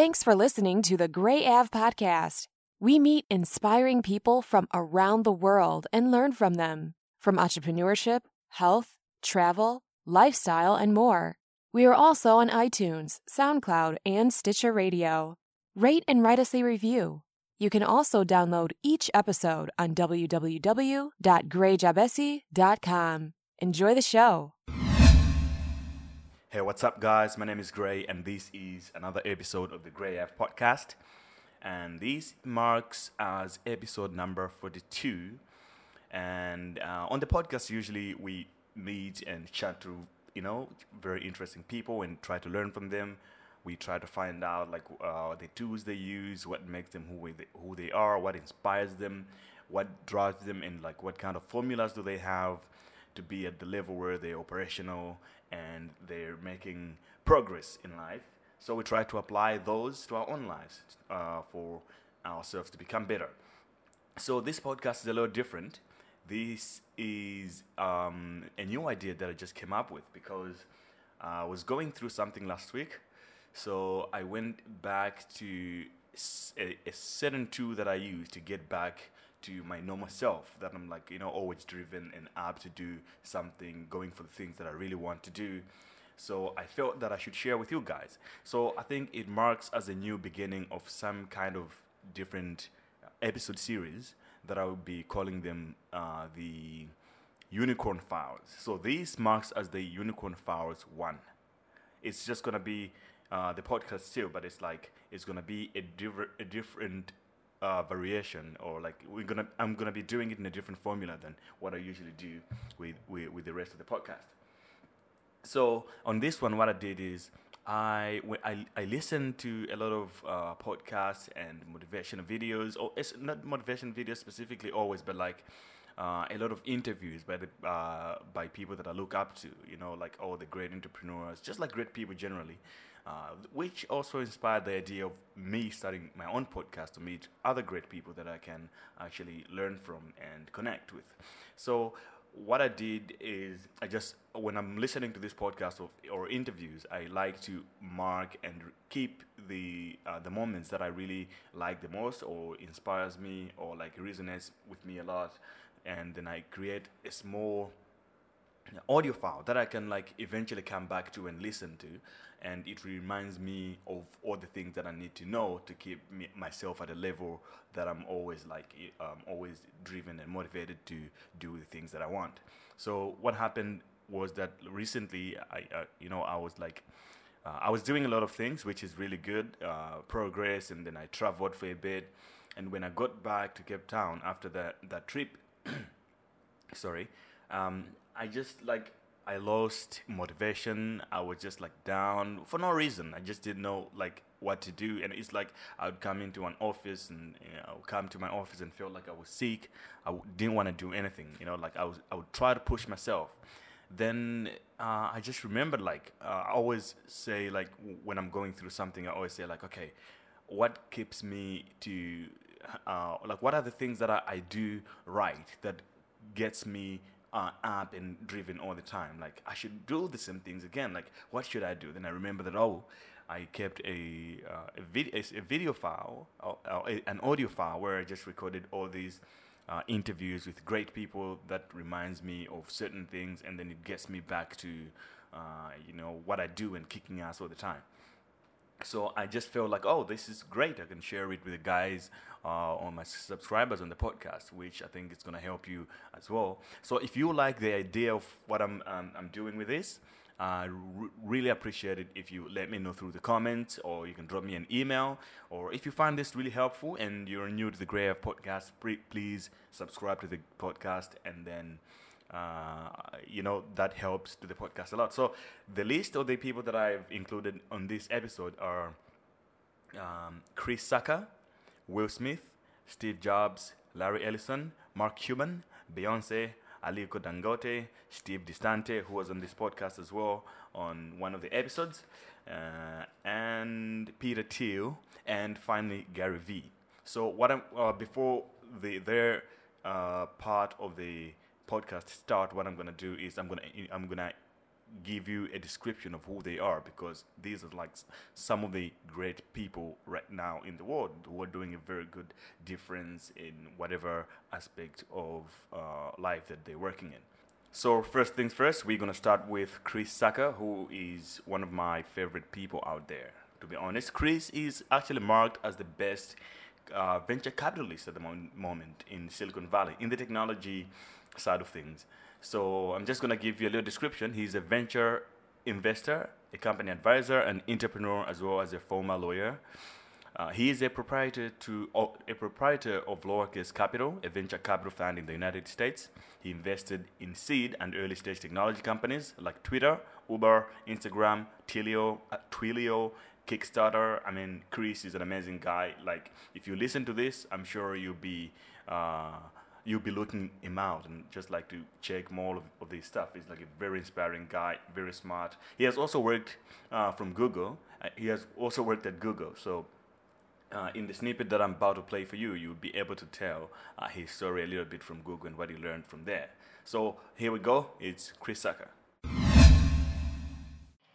Thanks for listening to the Gray Av Podcast. We meet inspiring people from around the world and learn from them. From entrepreneurship, health, travel, lifestyle, and more. We are also on iTunes, SoundCloud, and Stitcher Radio. Rate and write us a review. You can also download each episode on www.grayjabesi.com. Enjoy the show. Hey, what's up, guys? My name is Grey, and this is another episode of the Gray F podcast. And this marks as episode number 42. And uh, on the podcast, usually we meet and chat to, you know, very interesting people and try to learn from them. We try to find out like uh, the tools they use, what makes them who they, who they are, what inspires them, what drives them, and like what kind of formulas do they have to be at the level where they're operational and they're making progress in life. So we try to apply those to our own lives uh, for ourselves to become better. So this podcast is a little different. This is um, a new idea that I just came up with because I was going through something last week. So I went back to a, a certain tool that I use to get back to my normal self that I'm like, you know, always driven and up to do something, going for the things that I really want to do. So I felt that I should share with you guys. So I think it marks as a new beginning of some kind of different episode series that I will be calling them uh, the Unicorn Files. So this marks as the Unicorn Files 1. It's just gonna be uh, the podcast still, but it's like it's gonna be a, diver- a different uh, variation or like we're gonna I'm gonna be doing it in a different formula than what I usually do with, with, with the rest of the podcast. So on this one, what I did is I, I, I listened to a lot of uh, podcasts and motivational videos, or it's not motivation videos specifically always, but like uh, a lot of interviews by the uh, by people that I look up to. You know, like all the great entrepreneurs, just like great people generally. Uh, which also inspired the idea of me starting my own podcast to meet other great people that I can actually learn from and connect with. So, what I did is I just when I'm listening to this podcast or, or interviews, I like to mark and keep the uh, the moments that I really like the most or inspires me or like resonates with me a lot, and then I create a small audio file that I can like eventually come back to and listen to, and it reminds me of all the things that I need to know to keep me, myself at a level that I'm always like um, always driven and motivated to do the things that I want. So what happened was that recently I uh, you know I was like. Uh, I was doing a lot of things, which is really good uh, progress, and then I traveled for a bit. And when I got back to Cape Town after that that trip, sorry, um, I just like I lost motivation. I was just like down for no reason. I just didn't know like what to do. And it's like I would come into an office and you know, I would come to my office and feel like I was sick. I w- didn't want to do anything. You know, like I was I would try to push myself. Then uh, I just remembered like uh, I always say like when I'm going through something, I always say like okay, what keeps me to uh, like what are the things that I, I do right that gets me uh, up and driven all the time. Like I should do the same things again. Like what should I do? Then I remember that oh, I kept a uh, a, vid- a, video file, uh, an audio file where I just recorded all these. Uh, interviews with great people that reminds me of certain things and then it gets me back to uh, you know what I do and kicking ass all the time so I just felt like, oh, this is great. I can share it with the guys uh, on my subscribers on the podcast, which I think is going to help you as well. So if you like the idea of what I'm um, I'm doing with this, I r- really appreciate it if you let me know through the comments, or you can drop me an email, or if you find this really helpful and you're new to the Gray podcast, pre- please subscribe to the podcast and then uh, you know that helps to the podcast a lot. So the list of the people that I've included on this episode are um, Chris Sacca, Will Smith, Steve Jobs, Larry Ellison, Mark Cuban, Beyonce, Aliko Dangote, Steve Distante, who was on this podcast as well on one of the episodes, uh, and Peter Thiel, and finally Gary Vee. So what I'm uh, before the their uh, part of the podcast start, what I'm gonna do is I'm gonna I'm gonna give you a description of who they are because these are like some of the great people right now in the world who are doing a very good difference in whatever aspect of uh, life that they're working in. So first things first, we're gonna start with Chris Sacca, who is one of my favorite people out there. To be honest, Chris is actually marked as the best uh, venture capitalist at the mo- moment in Silicon Valley in the technology side of things. So I'm just gonna give you a little description. He's a venture investor, a company advisor, an entrepreneur, as well as a former lawyer. Uh, he is a proprietor to o- a proprietor of Lowercase Capital, a venture capital fund in the United States. He invested in seed and early stage technology companies like Twitter, Uber, Instagram, Twilio, uh, Twilio, Kickstarter. I mean, Chris is an amazing guy. Like, if you listen to this, I'm sure you'll be uh, you'll be looking him out and just like to check more of, of this stuff. He's like a very inspiring guy, very smart. He has also worked uh, from Google. Uh, he has also worked at Google. So uh, in the snippet that I'm about to play for you, you'll be able to tell uh, his story a little bit from Google and what he learned from there. So here we go. It's Chris Sacca.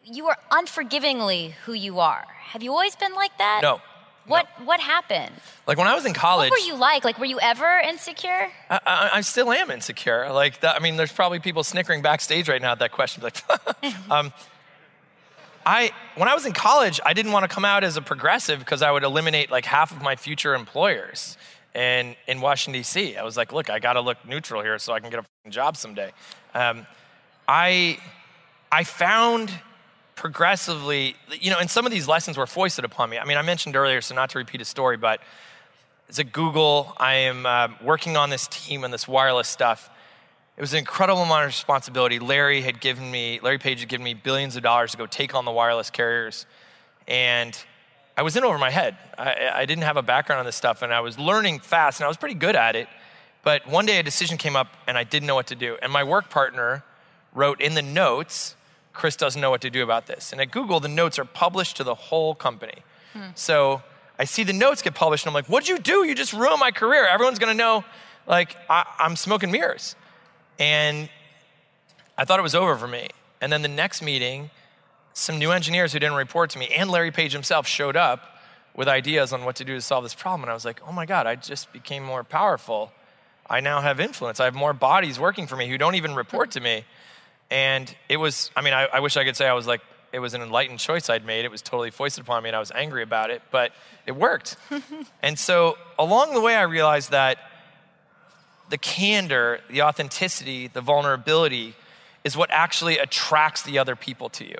You are unforgivingly who you are. Have you always been like that? No. What What happened? Like when I was in college, What were you like? Like, were you ever insecure? I, I, I still am insecure. Like that, I mean, there's probably people snickering backstage right now at that question. Like, um, I when I was in college, I didn't want to come out as a progressive because I would eliminate like half of my future employers. And in Washington D.C., I was like, look, I got to look neutral here so I can get a job someday. Um, I I found progressively, you know, and some of these lessons were foisted upon me. I mean, I mentioned earlier, so not to repeat a story, but it's at Google. I am uh, working on this team and this wireless stuff. It was an incredible amount of responsibility. Larry had given me, Larry Page had given me billions of dollars to go take on the wireless carriers. And I was in over my head. I, I didn't have a background on this stuff, and I was learning fast, and I was pretty good at it. But one day a decision came up, and I didn't know what to do. And my work partner wrote in the notes, Chris doesn't know what to do about this. And at Google, the notes are published to the whole company. Hmm. So I see the notes get published, and I'm like, what'd you do? You just ruined my career. Everyone's gonna know, like, I, I'm smoking mirrors. And I thought it was over for me. And then the next meeting, some new engineers who didn't report to me and Larry Page himself showed up with ideas on what to do to solve this problem. And I was like, oh my God, I just became more powerful. I now have influence. I have more bodies working for me who don't even report to me. And it was, I mean, I, I wish I could say I was like, it was an enlightened choice I'd made. It was totally foisted upon me and I was angry about it, but it worked. and so along the way, I realized that the candor, the authenticity, the vulnerability is what actually attracts the other people to you.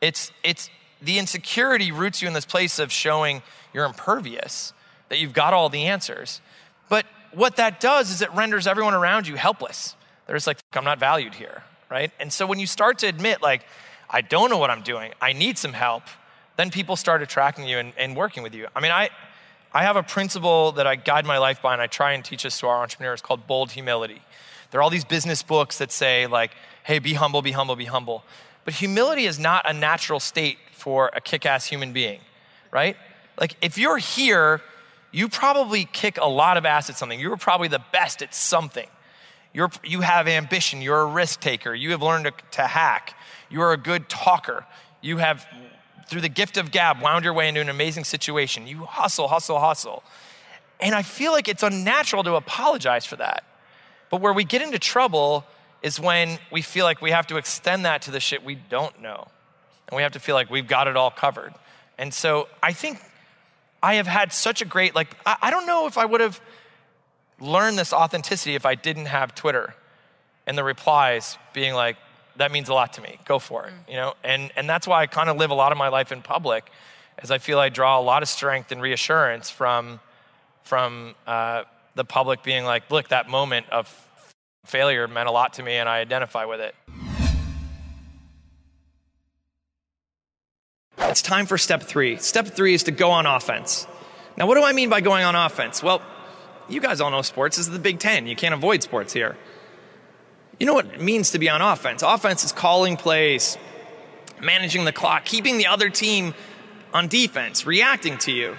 It's, it's the insecurity roots you in this place of showing you're impervious, that you've got all the answers. But what that does is it renders everyone around you helpless. They're just like, I'm not valued here, right? And so when you start to admit, like, I don't know what I'm doing, I need some help, then people start attracting you and, and working with you. I mean, I, I have a principle that I guide my life by and I try and teach this to our entrepreneurs called bold humility. There are all these business books that say, like, hey, be humble, be humble, be humble. But humility is not a natural state for a kick ass human being, right? Like, if you're here, you probably kick a lot of ass at something. You're probably the best at something. You're, you have ambition. You're a risk taker. You have learned to, to hack. You're a good talker. You have, through the gift of gab, wound your way into an amazing situation. You hustle, hustle, hustle. And I feel like it's unnatural to apologize for that. But where we get into trouble is when we feel like we have to extend that to the shit we don't know. And we have to feel like we've got it all covered. And so I think I have had such a great, like, I, I don't know if I would have learned this authenticity if I didn't have Twitter and the replies being like, that means a lot to me. Go for it, you know? And, and that's why I kind of live a lot of my life in public, as I feel I draw a lot of strength and reassurance from, from uh, the public being like, look, that moment of failure meant a lot to me and I identify with it. It's time for step three. Step three is to go on offense. Now, what do I mean by going on offense? Well, you guys all know sports. This is the Big Ten. You can't avoid sports here. You know what it means to be on offense? Offense is calling plays, managing the clock, keeping the other team on defense, reacting to you.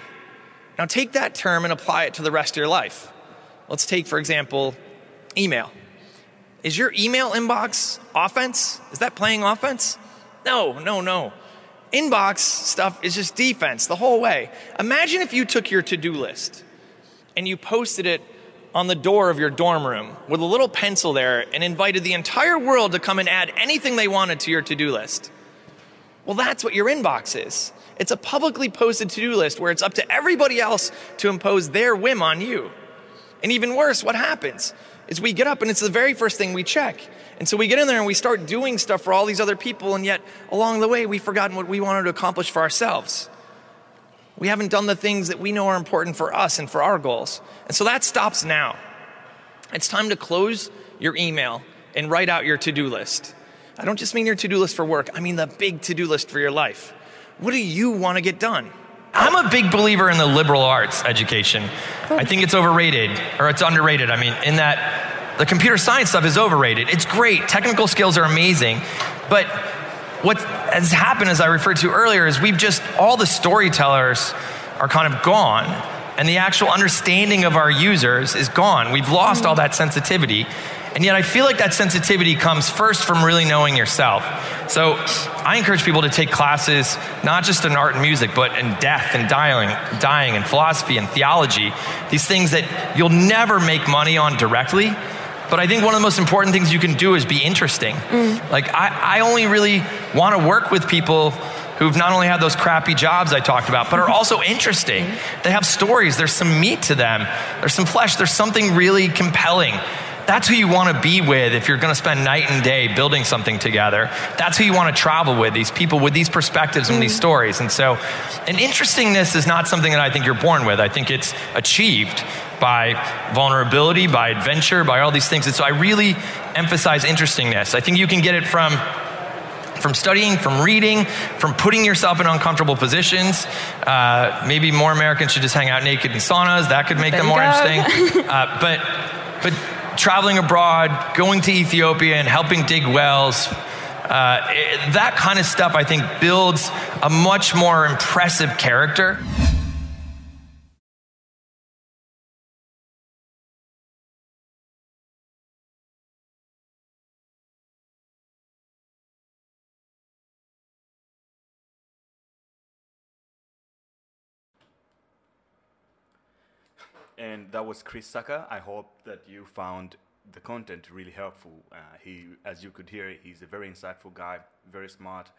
Now, take that term and apply it to the rest of your life. Let's take, for example, email. Is your email inbox offense? Is that playing offense? No, no, no. Inbox stuff is just defense the whole way. Imagine if you took your to do list and you posted it on the door of your dorm room with a little pencil there and invited the entire world to come and add anything they wanted to your to do list. Well, that's what your inbox is. It's a publicly posted to do list where it's up to everybody else to impose their whim on you. And even worse, what happens is we get up and it's the very first thing we check. And so we get in there and we start doing stuff for all these other people, and yet along the way, we've forgotten what we wanted to accomplish for ourselves. We haven't done the things that we know are important for us and for our goals. And so that stops now. It's time to close your email and write out your to do list. I don't just mean your to do list for work, I mean the big to do list for your life. What do you want to get done? I'm a big believer in the liberal arts education. I think it's overrated, or it's underrated. I mean, in that the computer science stuff is overrated. It's great, technical skills are amazing, but what has happened, as I referred to earlier, is we've just, all the storytellers are kind of gone, and the actual understanding of our users is gone. We've lost all that sensitivity. And yet, I feel like that sensitivity comes first from really knowing yourself. So, I encourage people to take classes, not just in art and music, but in death and dying, dying and philosophy and theology. These things that you'll never make money on directly. But I think one of the most important things you can do is be interesting. Mm. Like, I, I only really want to work with people who've not only had those crappy jobs I talked about, but are also interesting. They have stories, there's some meat to them, there's some flesh, there's something really compelling that's who you want to be with if you're going to spend night and day building something together. That's who you want to travel with, these people with these perspectives and these mm. stories. And so, an interestingness is not something that I think you're born with. I think it's achieved by vulnerability, by adventure, by all these things. And so, I really emphasize interestingness. I think you can get it from from studying, from reading, from putting yourself in uncomfortable positions. Uh, maybe more Americans should just hang out naked in saunas. That could make them more interesting. Uh, but, but traveling abroad, going to Ethiopia and helping dig wells, uh, it, that kind of stuff, I think, builds a much more impressive character. That was Chris Sacca. I hope that you found the content really helpful. Uh, he, as you could hear, he's a very insightful guy, very smart.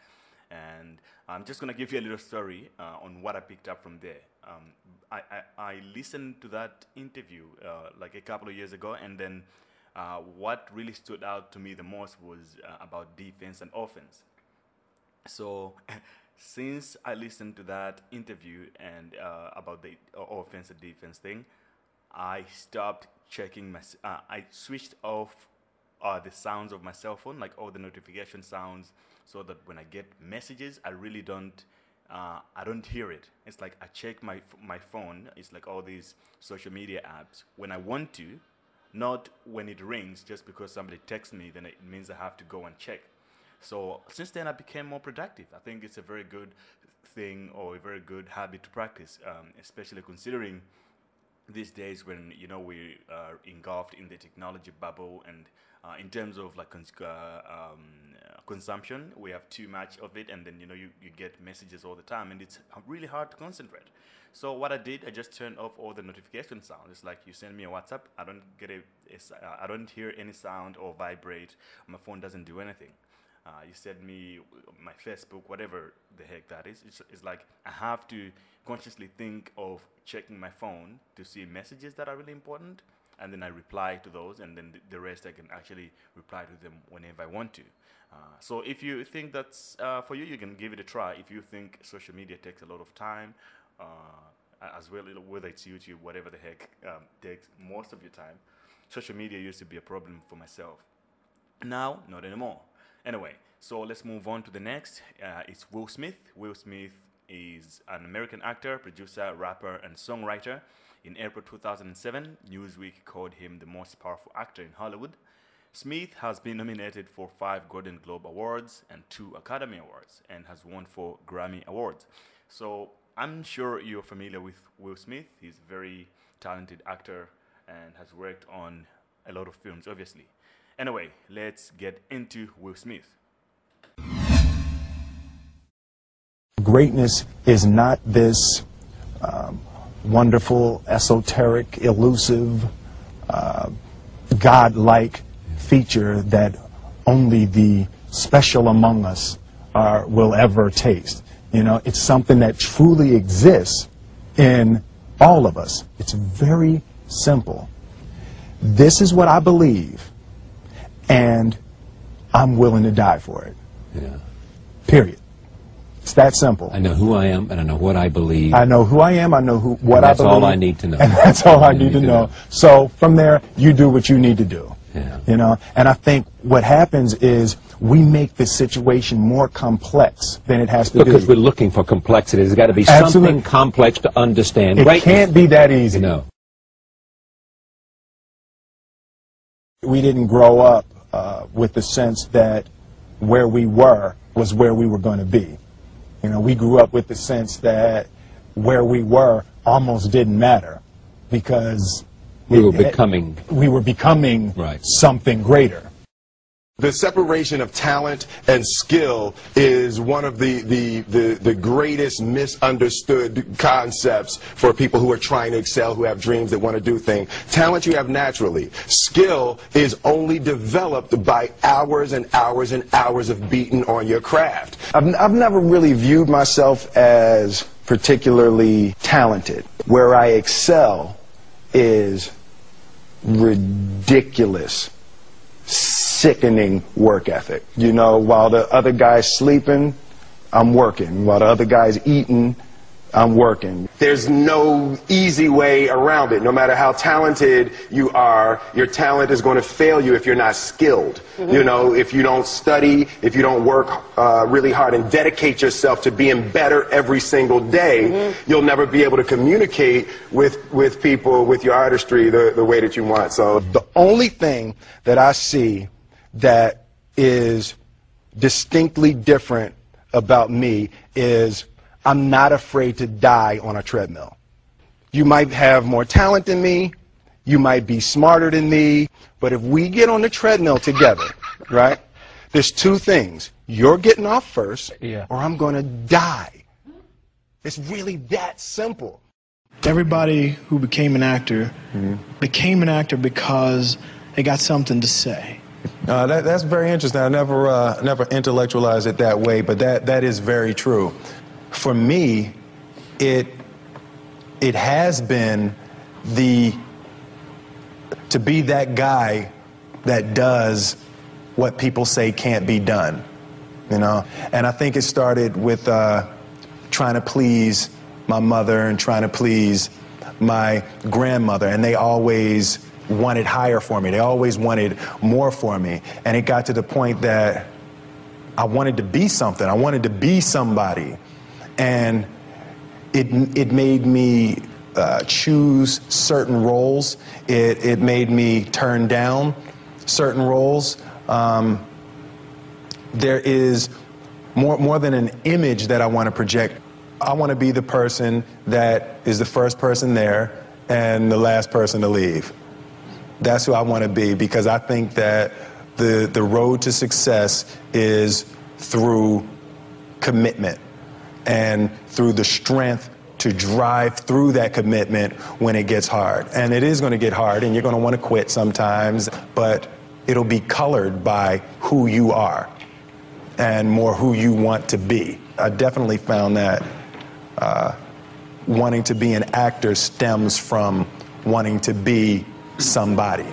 And I'm just going to give you a little story uh, on what I picked up from there. Um, I, I, I, listened to that interview uh, like a couple of years ago, and then uh, what really stood out to me the most was uh, about defense and offense. So, since I listened to that interview and uh, about the offense and defense thing, I stopped checking my. Uh, I switched off uh, the sounds of my cell phone, like all the notification sounds, so that when I get messages, I really don't. Uh, I don't hear it. It's like I check my my phone. It's like all these social media apps when I want to, not when it rings. Just because somebody texts me, then it means I have to go and check. So since then, I became more productive. I think it's a very good thing or a very good habit to practice, um, especially considering these days when you know we are engulfed in the technology bubble and uh, in terms of like cons- uh, um, consumption we have too much of it and then you know you, you get messages all the time and it's really hard to concentrate. So what i did i just turned off all the notification sounds. It's like you send me a whatsapp i don't get a, a uh, i don't hear any sound or vibrate. My phone doesn't do anything uh, you send me my Facebook, whatever the heck that is. It's, it's like I have to consciously think of checking my phone to see messages that are really important, and then I reply to those, and then the rest I can actually reply to them whenever I want to. Uh, so if you think that's uh, for you, you can give it a try. If you think social media takes a lot of time, uh, as well, whether it's YouTube, whatever the heck um, takes most of your time, social media used to be a problem for myself. Now, not anymore. Anyway, so let's move on to the next. Uh, it's Will Smith. Will Smith is an American actor, producer, rapper, and songwriter. In April 2007, Newsweek called him the most powerful actor in Hollywood. Smith has been nominated for five Golden Globe Awards and two Academy Awards and has won four Grammy Awards. So I'm sure you're familiar with Will Smith. He's a very talented actor and has worked on a lot of films, obviously. Anyway, let's get into Will Smith. Greatness is not this um, wonderful, esoteric, elusive, uh, God-like feature that only the special among us are, will ever taste. You know, it's something that truly exists in all of us. It's very simple. This is what I believe, and I'm willing to die for it. Yeah. Period. It's that simple. I know who I am and I know what I believe. I know who I am. I know who what I that's believe. all I need to know. And that's all I You need, to, know. So from there, you do what you need to do. Yeah. You know, and I think what happens is we make the situation more complex than it has to because be. Because we're looking for complexity. There's got to be Absolutely. something complex to understand. it Greatness. can't be that easy. No. We didn't grow up uh, with the sense that where we were was where we were going to be. You know, we grew up with the sense that where we were almost didn't matter because We were it- becoming. we were becoming Right. something greater. The separation of talent and skill is one of the, the, the, the greatest misunderstood concepts for people who are trying to excel, who have dreams that want to do things. Talent you have naturally. Skill is only developed by hours and hours and hours of beating on your craft. I've, I've never really viewed myself as particularly talented. Where I excel is ridiculous sickening work ethic. You know, while the other guy's sleeping, I'm working. While the other guy's eating, I'm working. There's no easy way around it. No matter how talented you are, your talent is going to fail you if you're not skilled. You know, if you don't study, if you don't work uh, really hard and dedicate yourself to being better every single day, you'll never be able to communicate with, with people, with your artistry, the, the way that you want. So the only thing that I see that is distinctly different about me is I'm not afraid to die on a treadmill. You might have more talent than me, you might be smarter than me, but if we get on the treadmill together, right, there's two things. You're getting off first, Yeah. or I'm going to die. It's really that simple. Everybody who became an actor mm-hmm. became an actor because they got something to say. Uh, that, that's very interesting. I never, uh, never intellectualized it that way, but that, that is very true. For me, it, it has been the, to be that guy that does what people say can't be done, you know? And I think it started with uh, trying to please my mother and trying to please my grandmother, and they always wanted higher for me. They always wanted more for me. And it got to the point that I wanted to be something. I wanted to be somebody. And it, it made me uh, choose certain roles. It, it made me turn down certain roles. Um, there is more, more than an image that I want to project. I want to be the person that is the first person there and the last person to leave. That's who I want to be because I think that the, the road to success is through commitment and through the strength to drive through that commitment when it gets hard. And it is going to get hard and you're going to want to quit sometimes, but it'll be colored by who you are and more who you want to be. I definitely found that uh, wanting to be an actor stems from wanting to be somebody.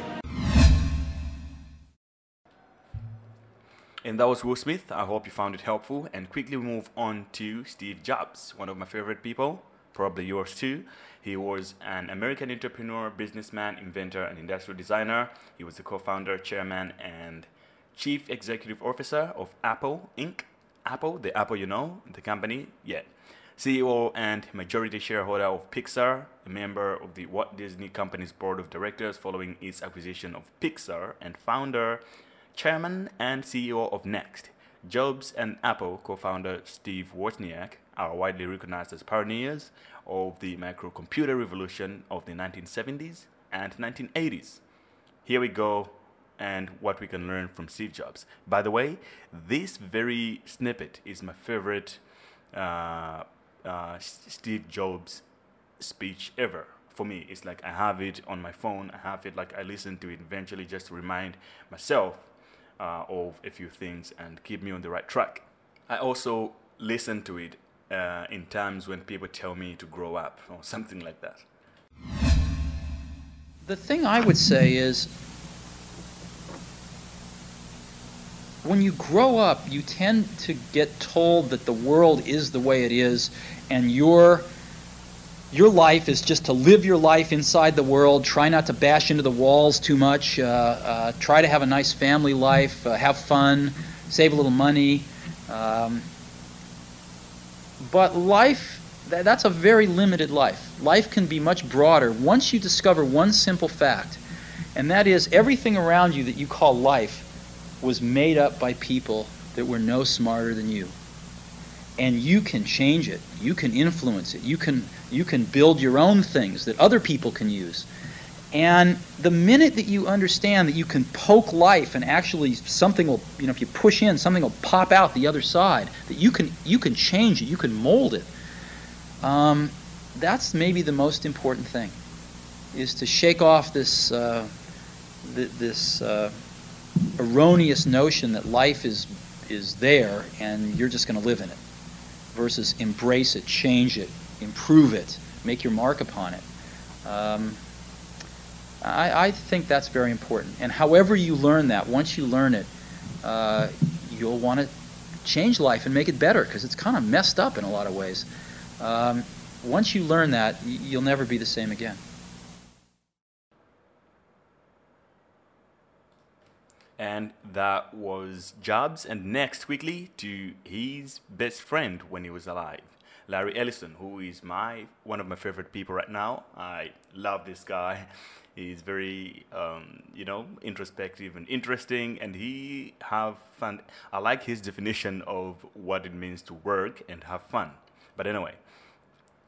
And that was Will Smith. I hope you found it helpful. And quickly move on to Steve Jobs, one of my favorite people, probably yours too. He was an American entrepreneur, businessman, inventor, and industrial designer. He was the co founder, chairman, and chief executive officer of Apple Inc. Apple, the Apple you know, the company, yeah. CEO and majority shareholder of Pixar, a member of the Walt Disney Company's board of directors following its acquisition of Pixar, and founder, chairman, and CEO of Next. Jobs and Apple co founder Steve Wozniak are widely recognized as pioneers of the microcomputer revolution of the 1970s and 1980s. Here we go and what we can learn from Steve Jobs. By the way, this very snippet is my favorite uh, uh, Steve Jobs speech ever. For me, it's like I have it on my phone. I have it like I listen to it eventually just to remind myself uh, of a few things and keep me on the right track. I also listen to it uh, in times when people tell me to grow up or something like that. The thing I would say is when you grow up, you tend to get told that the world is the way it is, and your your life is just to live your life inside the world. Try not to bash into the walls too much. Uh, uh, try to have a nice family life. Uh, have fun. Save a little money. Um, but life, that, that's a very limited life. Life can be much broader once you discover one simple fact, and that is everything around you that you call life was made up by people that were no smarter than you. And you can change it. You can influence it. You can you can build your own things that other people can use. And the minute that you understand that you can poke life and actually something will, you know, if you push in, something will pop out the other side, that you can you can change it, you can mold it. Um, that's maybe the most important thing, is to shake off this uh, th- this uh, erroneous notion that life is is there and you're just going to live in it versus embrace it change it improve it make your mark upon it. Um, I, I, think that's very important. And however you learn that once you learn it uh, you'll want to change life and make it better because it's kind of messed up in a lot of ways. Um, once you learn that you'll never be the same again and that was Jobs. And next, quickly, to his best friend when he was alive, Larry Ellison, who is my one of my favorite people right now. I love this guy. He's very, um, you know, introspective and interesting, and he have fun. I like his definition of what it means to work and have fun. But anyway,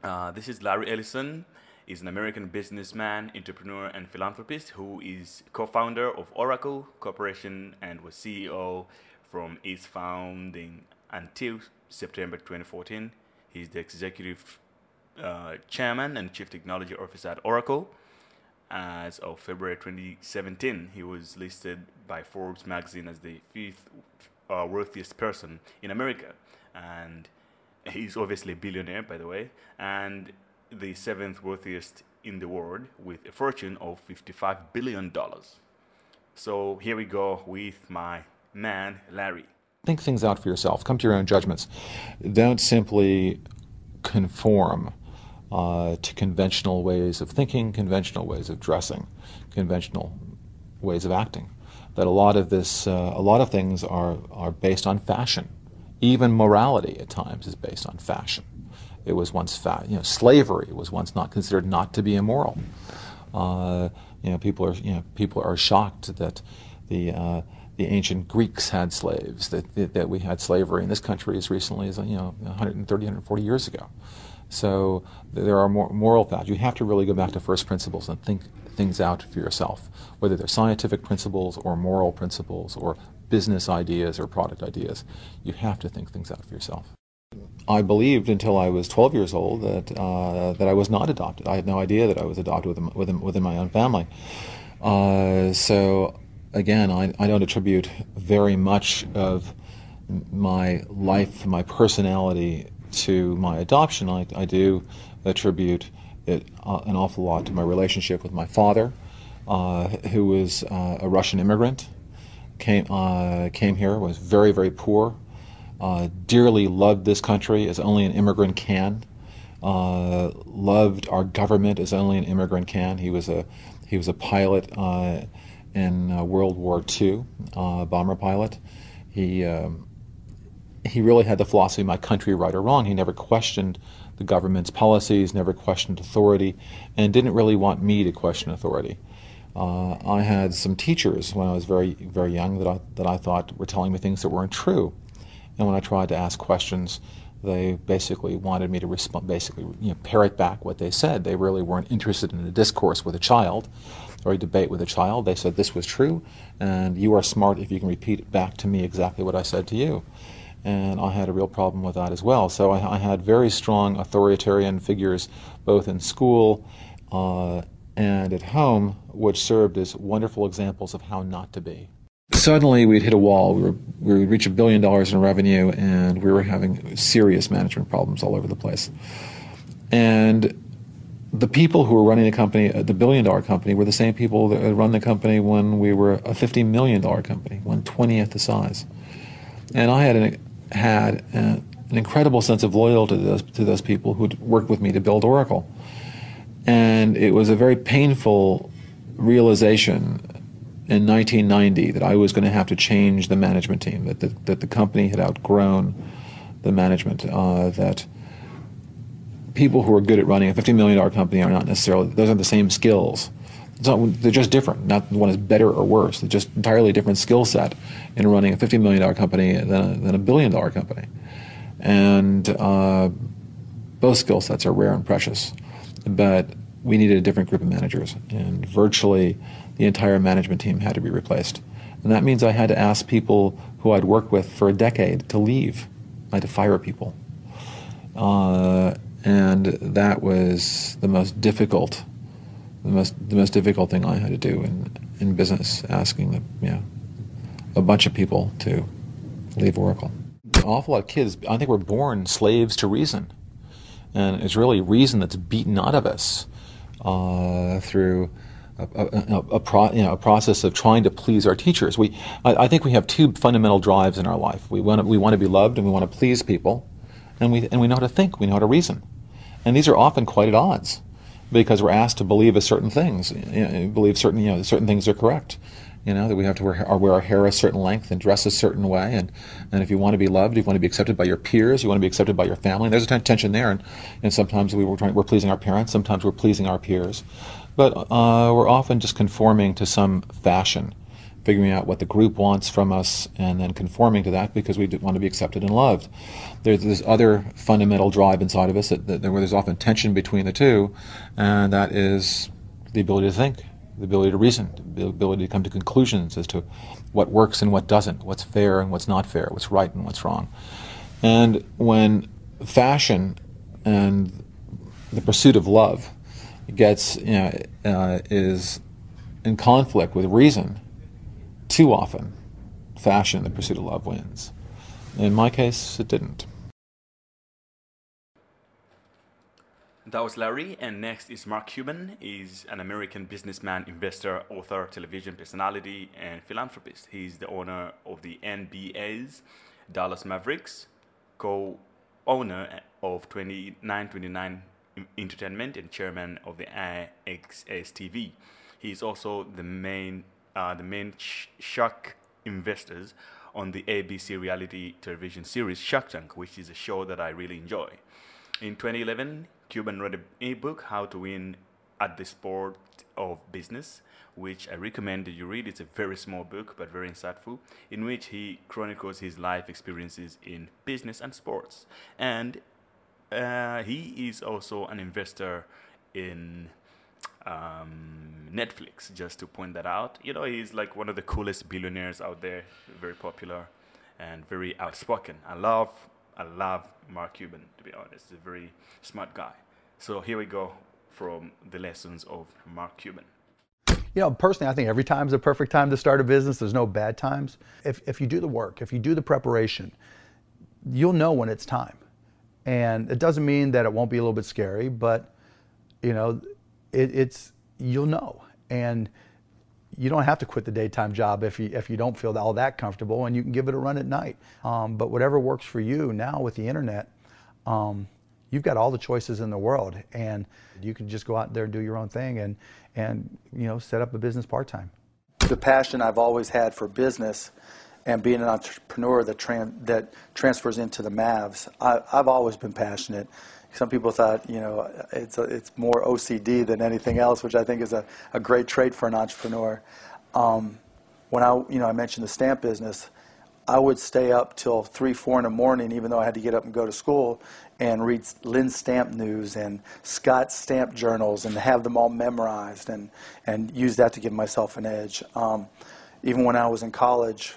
uh, this is Larry Ellison is an American businessman, entrepreneur, and philanthropist who is co founder of Oracle Corporation and was CEO from its founding until September 2014. He's the executive uh, chairman and chief technology officer at Oracle. As of February 2017, he was listed by Forbes magazine as the fifth uh, wealthiest person in America. And he's obviously a billionaire, by the way. And the seventh wealthiest in the world with a fortune of $55 billion. So here we go with my man, Larry. Think things out for yourself. Come to your own judgments. Don't simply conform uh, to conventional ways of thinking, conventional ways of dressing, conventional ways of acting. That a lot of this, uh, a lot of things are, are based on fashion. Even morality at times is based on fashion. It was once fa- you know slavery was once not considered not to be immoral. Uh, you know people are you know people are shocked that the uh, the ancient Greeks had slaves that, that, that we had slavery in this country as recently as you know 130 140 years ago. So there are more moral facts. You have to really go back to first principles and think things out for yourself, whether they're scientific principles or moral principles or business ideas or product ideas. You have to think things out for yourself. I believed until I was 12 years old that uh, that I was not adopted. I had no idea that I was adopted within within, within my own family. Uh, so again, I, I don't attribute very much of my life, my personality to my adoption. I, I do attribute it uh, an awful lot to my relationship with my father, uh, who was uh, a Russian immigrant, came uh, came here, was very very poor uh, dearly loved this country as only an immigrant can, uh, loved our government as only an immigrant can. He was a he was a pilot uh, in uh, World War II, uh, bomber pilot. He um, he really had the philosophy, my country, right or wrong. He never questioned the government's policies, never questioned authority, and didn't really want me to question authority. Uh, I had some teachers when I was very, very young that I, that I thought were telling me things that weren't true. And when I tried to ask questions, They basically wanted me to respond, basically you know, parrot back what they said. They really weren't interested in a discourse with a child or a debate with a child. They said this was true, and you are smart if you can repeat back to me exactly what I said to you. And I had a real problem with that as well. So I, I had very strong authoritarian figures both in school uh, and at home, which served as wonderful examples of how not to be. Suddenly, we'd hit a wall. We, were, we would reach a billion dollars in revenue, and we were having serious management problems all over the place. And the people who were running the company, uh, the billion dollar company, were the same people that had run the company when we were a $50 million company, one twentieth the size. And I had an, had an incredible sense of loyalty to those, to those people who'd worked with me to build Oracle. And it was a very painful realization in 1990 that I was going to have to change the management team, that the, that the company had outgrown the management, uh, that people who are good at running a $50 million company are not necessarily, those are the same skills. They're just different. Not one is better or worse. They're just entirely different skill set in running a $50 million company than a, than a billion dollar company. And uh, both skill sets are rare and precious. But we needed a different group of managers. And virtually the entire management team had to be replaced. And that means I had to ask people who I'd worked with for a decade to leave. I had to fire people. Uh, and that was the most difficult, the most, the most difficult thing I had to do in, in business, asking the, a bunch of people to leave Oracle. An awful lot of kids, I think, we're born slaves to reason. And it's really reason that's beaten out of us uh, through a, a, a, pro, you know, a, process of trying to please our teachers. We, I, I, think we have two fundamental drives in our life. We want, to, we want to be loved and we want to please people, and we, and we know how to think, we know how to reason. And these are often quite at odds because we're asked to believe a certain things, you know, believe certain, you know, certain things are correct. You know, that we have to wear, wear our hair a certain length and dress a certain way. And, and if you want to be loved, you want to be accepted by your peers, you want to be accepted by your family. And there's a tension there. And, and sometimes we were trying, we're pleasing our parents, sometimes we're pleasing our peers. But uh, we're often just conforming to some fashion, figuring out what the group wants from us, and then conforming to that because we want to be accepted and loved. There's this other fundamental drive inside of us that, that, where there's often tension between the two, and that is the ability to think, the ability to reason, the ability to come to conclusions as to what works and what doesn't, what's fair and what's not fair, what's right and what's wrong. And when fashion and the pursuit of love gets you know uh, is in conflict with reason too often fashion the pursuit of love wins. In my case it didn't. That was larry and next is mark cuban. He's an american businessman investor author television personality and philanthropist. He's the owner of the nba's dallas mavericks co-owner of 2929 Entertainment and chairman of the AXS He is also the main uh, the main sh- Shark investors on the ABC reality television series Shark Tank, which is a show that I really enjoy. In 2011, Cuban wrote an ebook, How to Win at the Sport of Business, which I recommend that you read. It's a very small book, but very insightful, in which he chronicles his life experiences in business and sports. And uh, he is also an investor in um, Netflix, just to point that out. You know, he's like one of the coolest billionaires out there, very popular and very outspoken. I love, I love Mark Cuban, to be honest. He's a very smart guy. So here we go from the lessons of Mark Cuban. You know, personally, I think every time is a perfect time to start a business. There's no bad times. If, if you do the work, if you do the preparation, you'll know when it's time. And it doesn't mean that it won't be a little bit scary, but you know, it, it's you'll know, and you don't have to quit the daytime job if you if you don't feel all that comfortable, and you can give it a run at night. Um, but whatever works for you now with the internet, um, you've got all the choices in the world, and you can just go out there and do your own thing, and and you know set up a business part time. The passion I've always had for business and being an entrepreneur that, tran- that transfers into the Mavs, I, have always been passionate. Some people thought, you know, it's, a, it's more OCD than anything else, which I think is a, a great trait for an entrepreneur. Um, when I, you know, I mentioned the stamp business, I would stay up till three, four in the morning, even though I had to get up and go to school, and read Linn's Stamp news and Scott Stamp journals and have them all memorized and, and use that to give myself an edge. Um, even when I was in college,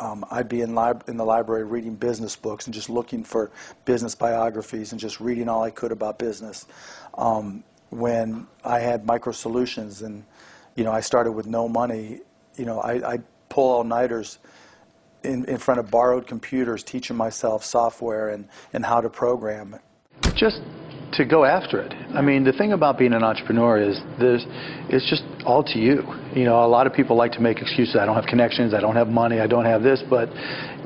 um, I'd be in, lib- in the library reading business books and just looking for business biographies and just reading all I could about business. Um, when I had Micro Solutions and you know I started with no money, you know I, I'd pull all nighters in, in front of borrowed computers, teaching myself software and, and how to program. Just to go after it. I mean, the thing about being an entrepreneur is there's, it's just all to you. You know, a lot of people like to make excuses. I don't have connections. I don't have money. I don't have this. But,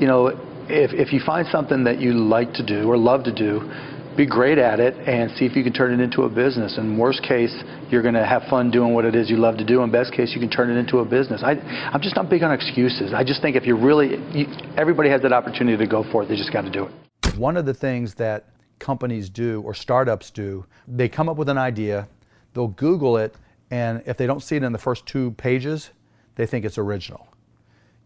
you know, if, if you find something that you like to do or love to do, be great at it and see if you can turn it into a business. In worst case, you're going to have fun doing what it is you love to do. In best case, you can turn it into a business. I, I'm just not big on excuses. I just think if you're really, you, everybody has that opportunity to go for it. They just got to do it. One of the things that companies do or startups do, they come up with an idea, they'll Google it, and if they don't see it in the first two pages, they think it's original.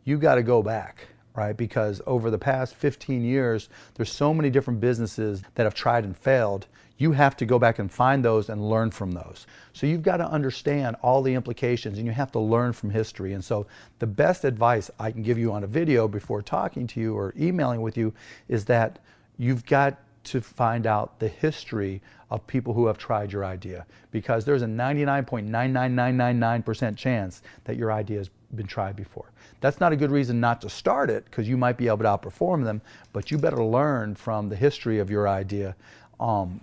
You got to go back, right? Because over the past 15 years, there's so many different businesses that have tried and failed. You have to go back and find those and learn from those. So you've got to understand all the implications and you have to learn from history. And so the best advice I can give you on a video before talking to you or emailing with you is that you've got to find out the history of people who have tried your idea because there's a 99.99999% chance that your idea has been tried before. That's not a good reason not to start it because you might be able to outperform them, but you better learn from the history of your idea because um,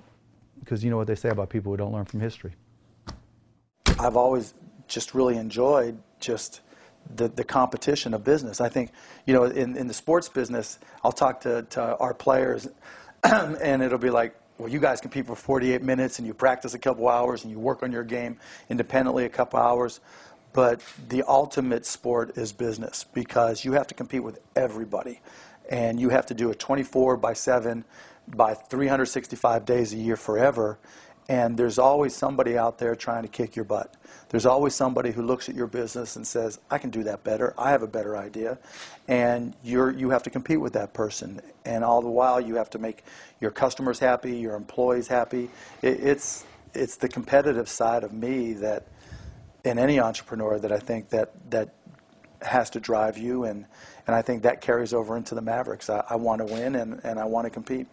you know what they say about people who don't learn from history. I've always just really enjoyed just the, the competition of business. I think, you know, in, in the sports business, I'll talk to, to our players and it'll be like, well, you guys compete for 48 minutes and you practice a couple hours and you work on your game independently a couple hours. But the ultimate sport is business because you have to compete with everybody. And you have to do it 24 by 7 by 365 days a year forever. And there's always somebody out there trying to kick your butt. There's always somebody who looks at your business and says, I can do that better. I have a better idea. And you're, you have to compete with that person. And all the while, you have to make your customers happy, your employees happy. It, it's, it's the competitive side of me that, in any entrepreneur, that I think that, that has to drive you. And, and I think that carries over into the Mavericks. I, I want to win and, and I want to compete.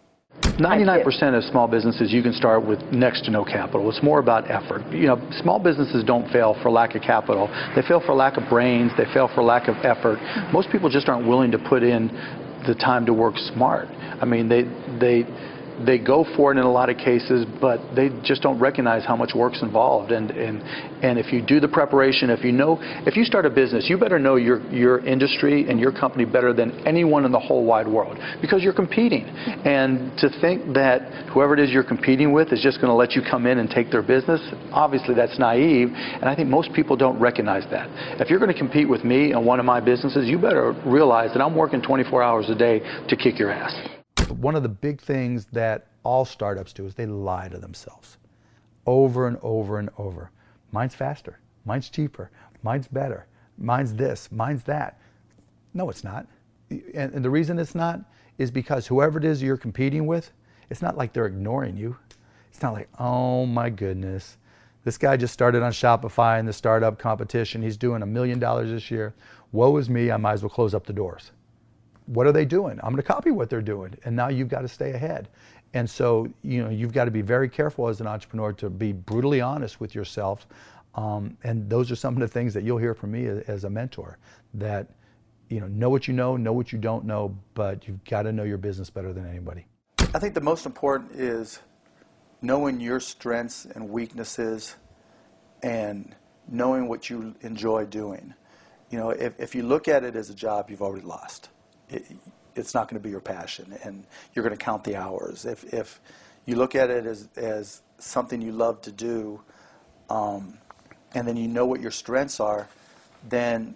99% of small businesses you can start with next to no capital. It's more about effort. You know, small businesses don't fail for lack of capital. They fail for lack of brains. They fail for lack of effort. Most people just aren't willing to put in the time to work smart. I mean, they they they go for it in a lot of cases, but they just don't recognize how much work's involved. And, and, and if you do the preparation, if you know, if you start a business, you better know your, your industry and your company better than anyone in the whole wide world because you're competing. And to think that whoever it is you're competing with is just going to let you come in and take their business, obviously that's naive. And I think most people don't recognize that. If you're going to compete with me in one of my businesses, you better realize that I'm working 24 hours a day to kick your ass. One of the big things that all startups do is they lie to themselves over and over and over. Mine's faster. Mine's cheaper. Mine's better. Mine's this. Mine's that. No, it's not. And, and the reason it's not is because whoever it is you're competing with, it's not like they're ignoring you. It's not like, oh my goodness, this guy just started on Shopify in the startup competition. He's doing a million dollars this year. Woe is me, I might as well close up the doors what are they doing? I'm going to copy what they're doing. And now you've got to stay ahead. And so, you know, you've got to be very careful as an entrepreneur to be brutally honest with yourself. Um, and those are some of the things that you'll hear from me as, as a mentor that, you know, know what you know, know what you don't know, but you've got to know your business better than anybody. I think the most important is knowing your strengths and weaknesses and knowing what you enjoy doing. You know, if, if you look at it as a job, you've already lost it, it's not going to be your passion, and you're going to count the hours. If, if you look at it as, as something you love to do, um, and then you know what your strengths are, then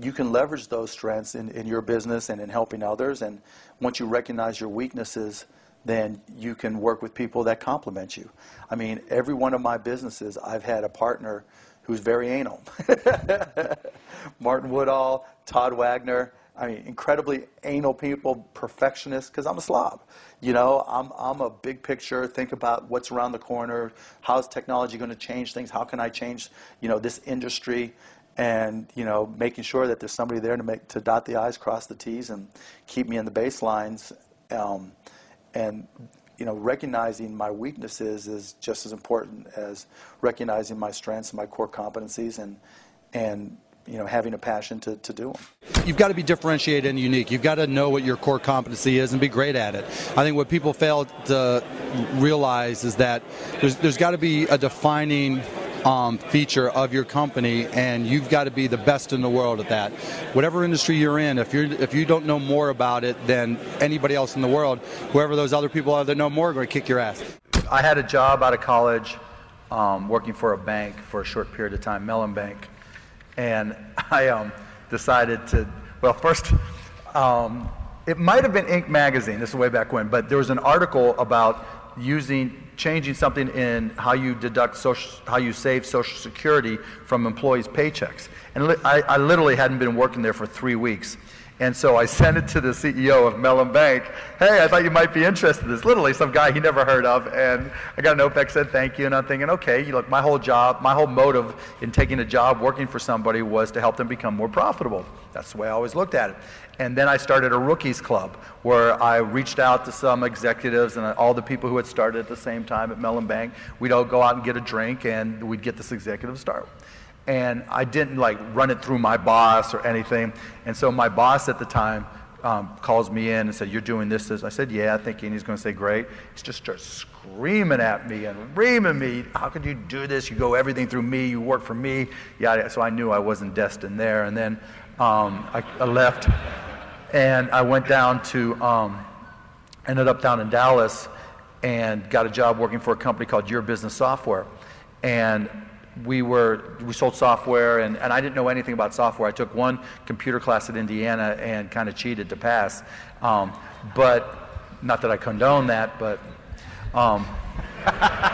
you can leverage those strengths in, in your business and in helping others. And once you recognize your weaknesses, then you can work with people that complement you. I mean, every one of my businesses, I've had a partner who's very anal. Martin Woodall, Todd Wagner, I mean, incredibly anal people, perfectionists, because I'm a slob. You know, I'm, I'm a big picture, think about what's around the corner, how's technology going to change things, how can I change, you know, this industry, and, you know, making sure that there's somebody there to, make, to dot the I's, cross the T's, and keep me in the baselines. Um, and, you know, recognizing my weaknesses is just as important as recognizing my strengths and my core competencies and, and you know, having a passion to, to do them. You've got to be differentiated and unique. You've got to know what your core competency is and be great at it. I think what people fail to realize is that there's, there's got to be a defining um, feature of your company, and you've got to be the best in the world at that. Whatever industry you're in, if you if you don't know more about it than anybody else in the world, whoever those other people are that know more are going to kick your ass. I had a job out of college, um, working for a bank for a short period of time, Mellon Bank and I um, decided to, well, first, um, it might have been Inc. magazine, this is way back when, but there was an article about using, changing something in how you deduct social, how you save Social Security from employees' paychecks. And I, I literally hadn't been working there for three weeks. And so I sent it to the CEO of Mellon Bank. Hey, I thought you might be interested in this. Literally, some guy he never heard of. And I got a note back said thank you. And I'm thinking, okay, look, my whole job, my whole motive in taking a job working for somebody was to help them become more profitable. That's the way I always looked at it. And then I started a rookies club where I reached out to some executives and all the people who had started at the same time at Mellon Bank. We'd all go out and get a drink and we'd get this executive start and I didn't like run it through my boss or anything. And so my boss at the time um, calls me in and said, "You're doing this, this." I said, "Yeah," thinking he's going to say, "Great." He just starts screaming at me and reaming me. How could you do this? You go everything through me. You work for me. Yeah. So I knew I wasn't destined there. And then um, I, I, left, and I went down to, um, ended up down in Dallas, and got a job working for a company called Your Business Software, and we were we sold software and, and I didn't know anything about software. I took one computer class at Indiana and kind of cheated to pass. Um, but not that I condone that, but um,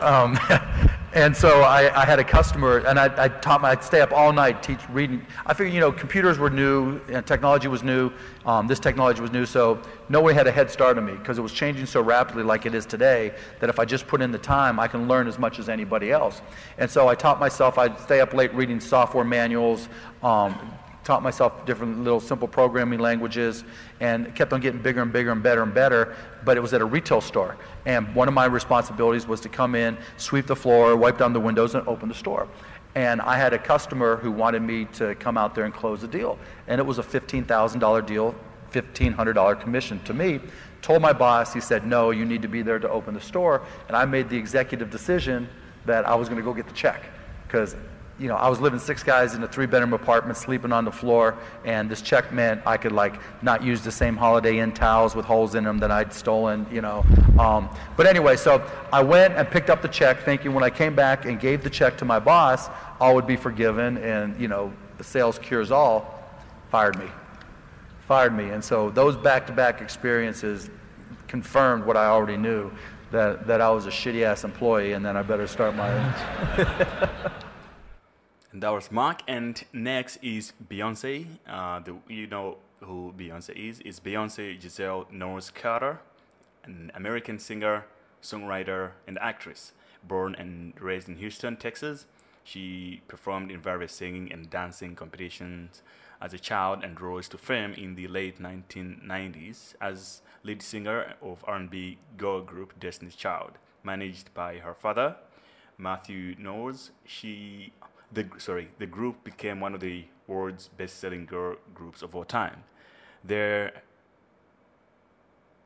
um, And so I, I, had a customer, and I, I taught my, I'd stay up all night teach, reading. I figured, you know, computers were new, and technology was new, um, this technology was new, so no one had a head start on me because it was changing so rapidly like it is today that if I just put in the time, I can learn as much as anybody else. And so I taught myself, I'd stay up late reading software manuals, um, taught myself different little simple programming languages and kept on getting bigger and bigger and better and better. But it was at a retail store. And one of my responsibilities was to come in, sweep the floor, wipe down the windows, and open the store. And I had a customer who wanted me to come out there and close the deal. And it was a $15,000 deal, $1,500 commission to me. Told my boss, he said, no, you need to be there to open the store. And I made the executive decision that I was going to go get the check because you know, I was living six guys in a three bedroom apartment, sleeping on the floor, and this check meant I could like not use the same Holiday Inn towels with holes in them that I'd stolen, you know. Um, but anyway, so I went and picked up the check, thinking when I came back and gave the check to my boss, all would be forgiven, and you know, the sales cures all. Fired me, fired me, and so those back-to-back experiences confirmed what I already knew. That, that I was a shitty ass employee and then I better start my And that was Mark. And next is Beyonce. Uh, the, you know who Beyonce is? It's Beyonce Giselle Knowles Carter, an American singer, songwriter, and actress. Born and raised in Houston, Texas, she performed in various singing and dancing competitions as a child and rose to fame in the late 1990s as lead singer of R&B girl group Destiny's Child, managed by her father, Matthew Knowles. She the sorry the group became one of the world's best-selling girl groups of all time. They're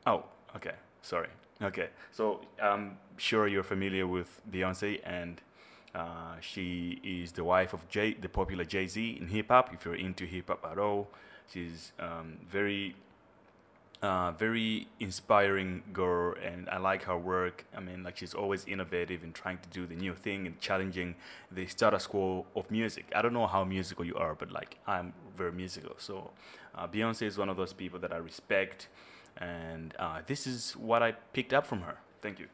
oh okay sorry okay so I'm sure you're familiar with Beyonce and uh, she is the wife of Jay the popular Jay Z in hip hop. If you're into hip hop at all, she's um, very uh, very inspiring girl, and I like her work. I mean, like she's always innovative and trying to do the new thing and challenging the status quo of music. I don't know how musical you are, but like I'm very musical. So uh, Beyonce is one of those people that I respect, and uh, this is what I picked up from her. Thank you.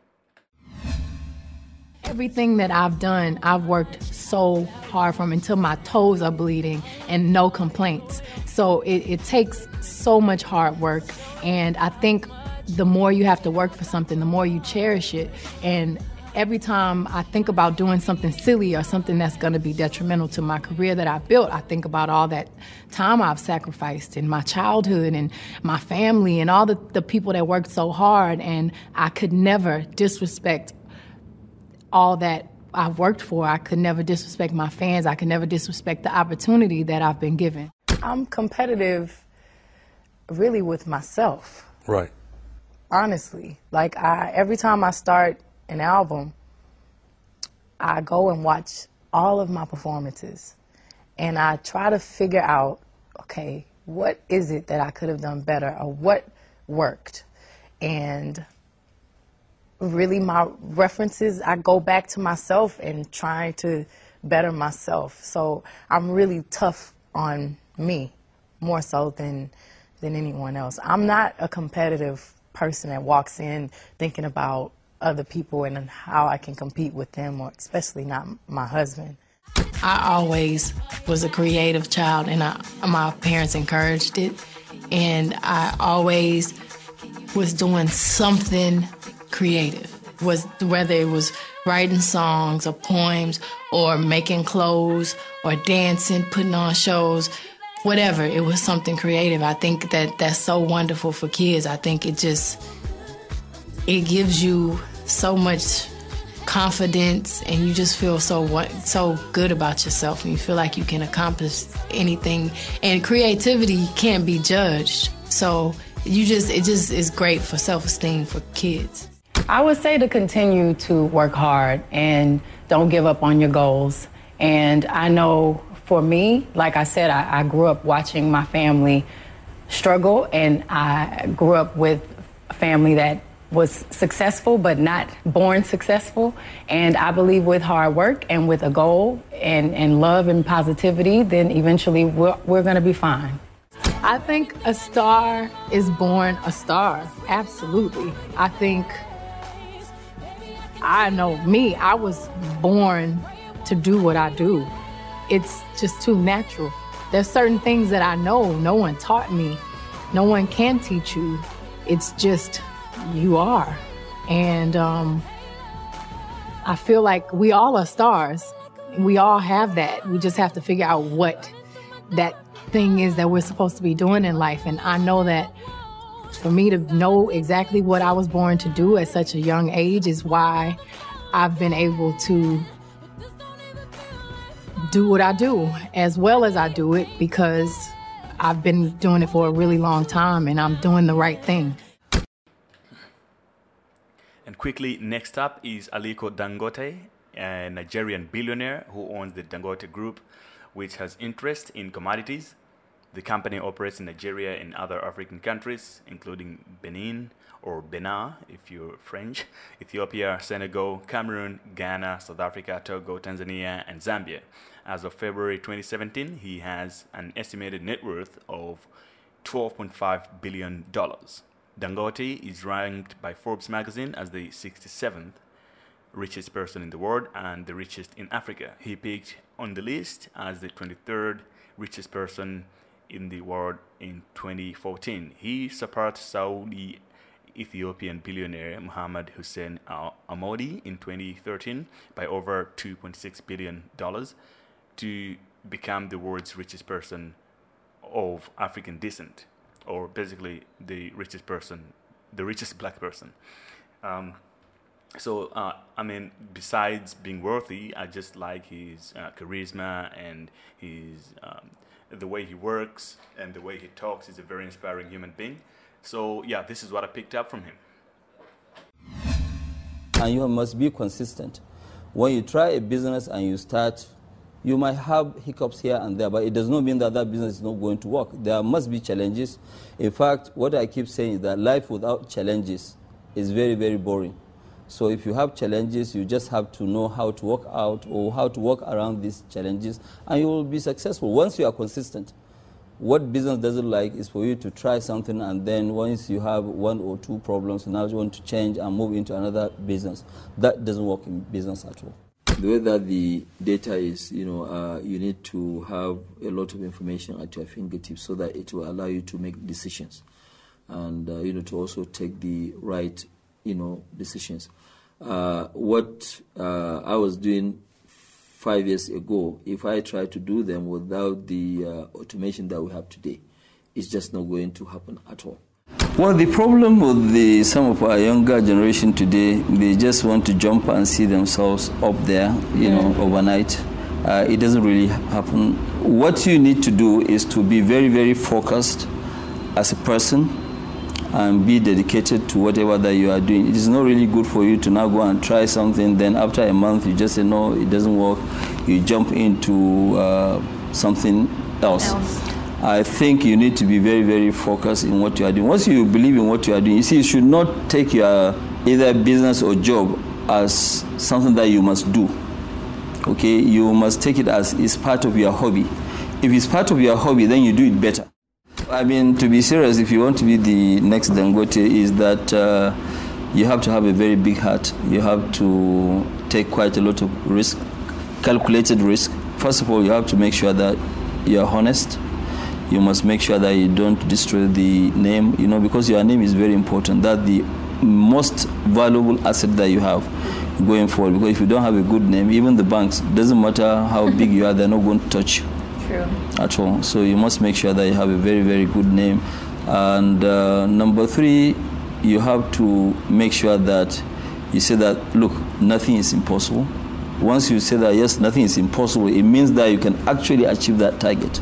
Everything that I've done, I've worked so hard from until my toes are bleeding and no complaints. So it, it takes so much hard work. And I think the more you have to work for something, the more you cherish it. And every time I think about doing something silly or something that's going to be detrimental to my career that I built, I think about all that time I've sacrificed in my childhood and my family and all the, the people that worked so hard. And I could never disrespect all that I've worked for. I could never disrespect my fans. I could never disrespect the opportunity that I've been given. I'm competitive really with myself. Right. Honestly. Like I every time I start an album, I go and watch all of my performances and I try to figure out, okay, what is it that I could have done better or what worked? And really my references, I go back to myself and trying to better myself. So I'm really tough on me more so than than anyone else. I'm not a competitive person that walks in thinking about other people and how I can compete with them, or especially not my husband. I always was a creative child, and I, my parents encouraged it. And I always was doing something creative. Was whether it was writing songs or poems, or making clothes, or dancing, putting on shows, whatever. It was something creative. I think that that's so wonderful for kids. I think it just it gives you so much confidence and you just feel so so good about yourself and you feel like you can accomplish anything and creativity can't be judged so you just it just is great for self-esteem for kids i would say to continue to work hard and don't give up on your goals and i know for me like i said i, I grew up watching my family struggle and i grew up with a family that was successful but not born successful. And I believe with hard work and with a goal and, and love and positivity, then eventually we're, we're going to be fine. I think a star is born a star. Absolutely. I think, I know me, I was born to do what I do. It's just too natural. There's certain things that I know no one taught me, no one can teach you. It's just you are. And um, I feel like we all are stars. We all have that. We just have to figure out what that thing is that we're supposed to be doing in life. And I know that for me to know exactly what I was born to do at such a young age is why I've been able to do what I do as well as I do it because I've been doing it for a really long time and I'm doing the right thing. And quickly, next up is Aliko Dangote, a Nigerian billionaire who owns the Dangote Group, which has interest in commodities. The company operates in Nigeria and other African countries, including Benin or Benin, if you're French, Ethiopia, Senegal, Cameroon, Ghana, South Africa, Togo, Tanzania, and Zambia. As of February 2017, he has an estimated net worth of $12.5 billion. Dangote is ranked by Forbes magazine as the 67th richest person in the world and the richest in Africa. He peaked on the list as the 23rd richest person in the world in 2014. He surpassed Saudi Ethiopian billionaire Mohammed Hussein Al Amoudi in 2013 by over 2.6 billion dollars to become the world's richest person of African descent or basically the richest person, the richest black person. Um, so uh, I mean, besides being worthy, I just like his uh, charisma and his um, the way he works and the way he talks. He's a very inspiring human being. So yeah, this is what I picked up from him. And you must be consistent. When you try a business and you start you might have hiccups here and there, but it does not mean that that business is not going to work. There must be challenges. In fact, what I keep saying is that life without challenges is very, very boring. So if you have challenges, you just have to know how to work out or how to work around these challenges, and you will be successful once you are consistent. What business doesn't like is for you to try something and then once you have one or two problems, now you want to change and move into another business. That doesn't work in business at all. The way that the data is, you know, uh, you need to have a lot of information at your fingertips so that it will allow you to make decisions and, uh, you know, to also take the right, you know, decisions. Uh, what uh, I was doing five years ago, if I try to do them without the uh, automation that we have today, it's just not going to happen at all. Well, the problem with the, some of our younger generation today, they just want to jump and see themselves up there, you know, overnight. Uh, it doesn't really happen. What you need to do is to be very, very focused as a person and be dedicated to whatever that you are doing. It is not really good for you to now go and try something, then after a month you just say, no, it doesn't work. You jump into uh, something else. else. I think you need to be very, very focused in what you are doing. Once you believe in what you are doing, you see, you should not take your either business or job as something that you must do. Okay, you must take it as it's part of your hobby. If it's part of your hobby, then you do it better. I mean, to be serious, if you want to be the next Dangote, is that uh, you have to have a very big heart. You have to take quite a lot of risk, calculated risk. First of all, you have to make sure that you are honest. You must make sure that you don't destroy the name, you know, because your name is very important. That the most valuable asset that you have going forward. Because if you don't have a good name, even the banks, doesn't matter how big you are, they're not going to touch you. True. At all. So you must make sure that you have a very, very good name. And uh, number three, you have to make sure that you say that, look, nothing is impossible. Once you say that, yes, nothing is impossible, it means that you can actually achieve that target.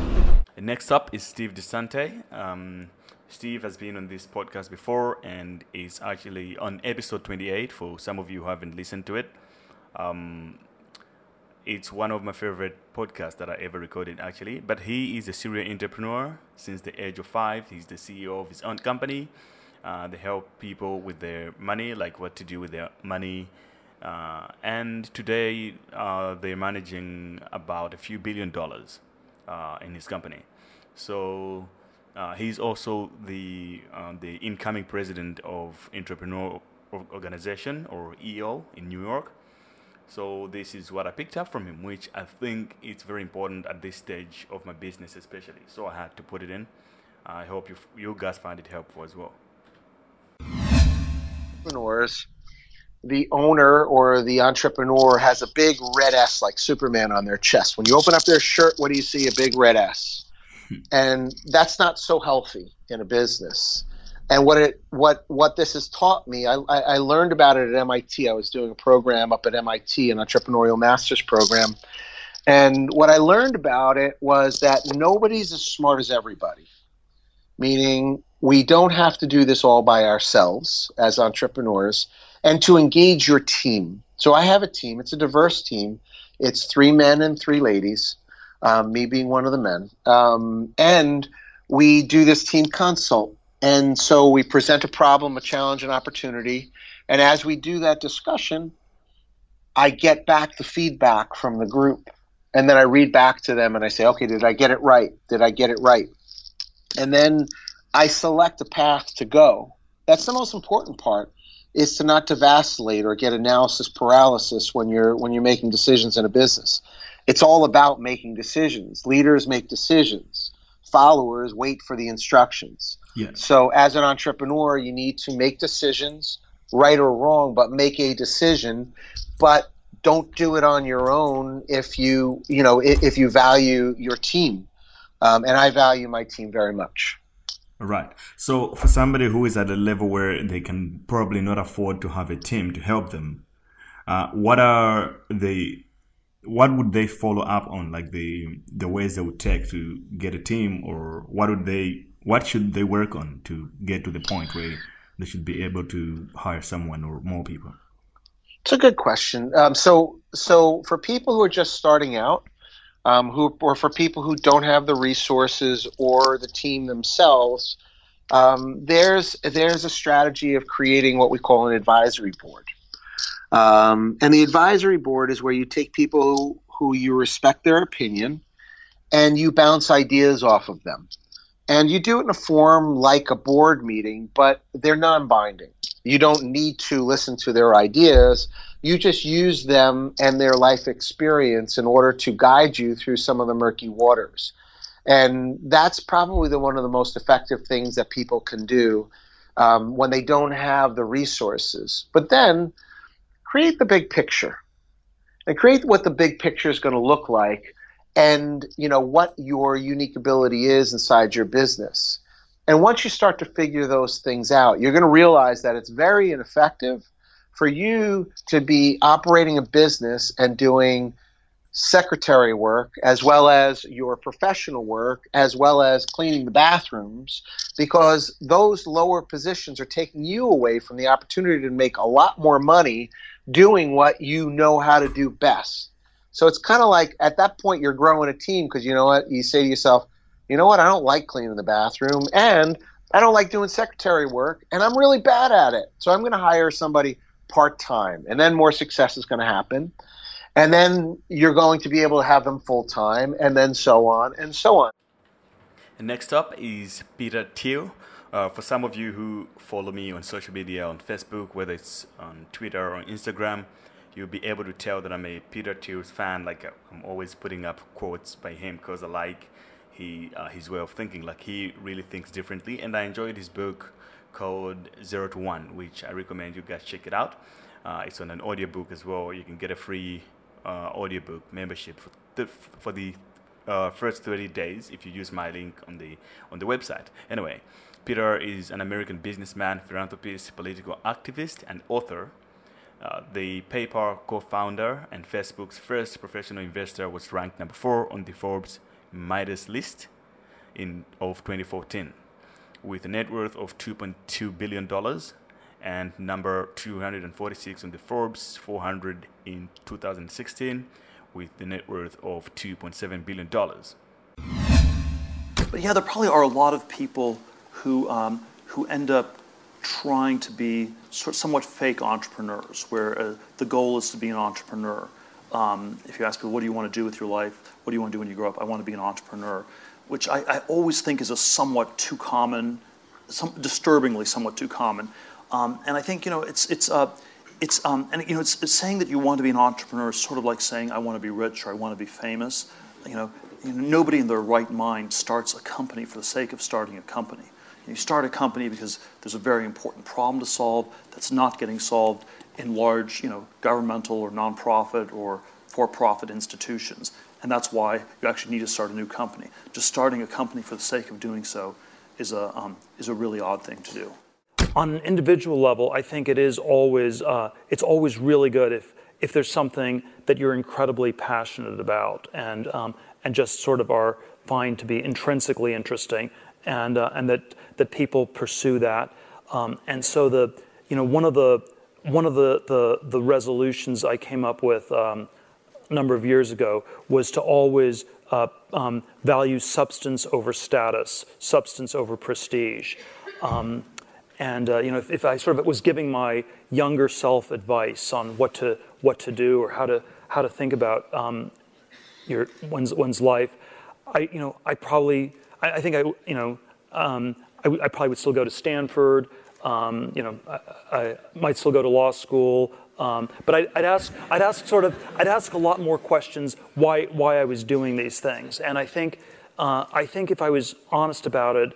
Next up is Steve Distante. Um, Steve has been on this podcast before and is actually on episode 28 for some of you who haven't listened to it. Um, it's one of my favorite podcasts that I ever recorded, actually. But he is a serial entrepreneur since the age of five. He's the CEO of his own company. Uh, they help people with their money, like what to do with their money. Uh, and today, uh, they're managing about a few billion dollars uh, in his company. So uh, he's also the uh, the incoming president of Entrepreneur Organization or EO in New York. So this is what I picked up from him, which I think it's very important at this stage of my business, especially. So I had to put it in. I hope you you guys find it helpful as well. Entrepreneurs, the owner or the entrepreneur has a big red S like Superman on their chest. When you open up their shirt, what do you see? A big red S, and that's not so healthy in a business and what it what what this has taught me I, I, learned about it at mit i was doing a program up at mit an entrepreneurial masters program. And what i learned about it was that nobody's as smart as everybody meaning we don't have to do this all by ourselves as entrepreneurs and to engage your team. So i have a team it's a diverse team. It's three men and three ladies um, me being one of the men. Um, and we do this team consult and so we present a problem, a challenge, an opportunity. And as we do that discussion, I get back the feedback from the group. And then I read back to them and I say, okay, did I get it right? Did I get it right? And then I select a path to go. That's the most important part is to not to vacillate or get analysis paralysis when you're when you're making decisions in a business. It's all about making decisions. Leaders make decisions. Followers wait for the instructions. So as an entrepreneur, you need to make decisions, right or wrong, but make a decision. But don't do it on your own if you you know if you value your team. Um, and I value my team very much. Right. So for somebody who is at a level where they can probably not afford to have a team to help them, uh, what are the what would they follow up on like the the ways they would take to get a team or what would they what should they work on to get to the point where they should be able to hire someone or more people? It's a good question. Um, so, so for people who are just starting out, um, who or for people who don't have the resources or the team themselves, um, there's there's a strategy of creating what we call an advisory board. Um, and the advisory board is where you take people who, who you respect their opinion and you bounce ideas off of them. And you do it in a form like a board meeting, but they're non binding. You don't need to listen to their ideas. You just use them and their life experience in order to guide you through some of the murky waters. And that's probably the, one of the most effective things that people can do um, when they don't have the resources. But then create the big picture and create what the big picture is going to look like and you know what your unique ability is inside your business. And once you start to figure those things out, you're going to realize that it's very ineffective for you to be operating a business and doing secretary work as well as your professional work as well as cleaning the bathrooms because those lower positions are taking you away from the opportunity to make a lot more money doing what you know how to do best. So it's kind of like at that point you're growing a team because you know what? You say to yourself, you know what? I don't like cleaning the bathroom and I don't like doing secretary work and I'm really bad at it. So I'm going to hire somebody part time and then more success is going to happen. And then you're going to be able to have them full time and then so on and so on. And next up is Peter Thiel. Uh, for some of you who follow me on social media on Facebook, whether it's on Twitter or Instagram, you'll be able to tell that I'm a Peter Thiel's fan. Like uh, I'm always putting up quotes by him because I like he uh, his way of thinking. Like he really thinks differently, and I enjoyed his book called Zero to One, which I recommend you guys check it out. Uh, it's on an audiobook as well. You can get a free uh, audiobook membership for the, for the uh, first 30 days if you use my link on the on the website. Anyway, Peter is an American businessman, philanthropist, political activist, and author. Uh, the PayPal co-founder and Facebook's first professional investor was ranked number four on the Forbes Midas list in of 2014, with a net worth of 2.2 billion dollars, and number 246 on the Forbes 400 in 2016, with the net worth of 2.7 billion dollars. But yeah, there probably are a lot of people who, um, who end up trying to be sort somewhat fake entrepreneurs, where uh, the goal is to be an entrepreneur. Um, if you ask people, what do you want to do with your life? What do you want to do when you grow up? I want to be an entrepreneur, which I, I always think is a somewhat too common, some, disturbingly somewhat too common. Um, and I think you know it's it's uh, it's um, and you know it's, it's, saying that you want to be an entrepreneur is sort of like saying I want to be rich or I want to be famous. You know, you know, nobody in their right mind starts a company for the sake of starting a company. You start a company because there's a very important problem to solve that's not getting solved in large, you know, governmental or nonprofit or for-profit institutions. And that's why you actually need to start a new company. Just starting a company for the sake of doing so is a, um, is a really odd thing to do. On an individual level, I think it is always, uh, it's always really good if, if there's something that you're incredibly passionate about and, um, and just sort of are find to be intrinsically interesting and, uh, and that, that people pursue that. Um, and so the, you know, one of the, one of the, the, the resolutions I came up with um, a number of years ago was to always uh, um, value substance over status, substance over prestige. Um, and uh, you know, if, if, I sort of was giving my younger self advice on what to what to do or how to how to think about um, your one's one's life, I you know I probably I, I think I you know um, I, I probably would still go to Stanford. Um, you know, I, I, might still go to law school. Um, but I'd, I'd, ask, I'd ask sort of, I'd ask a lot more questions why, why I was doing these things. And I think, uh, I think if I was honest about it,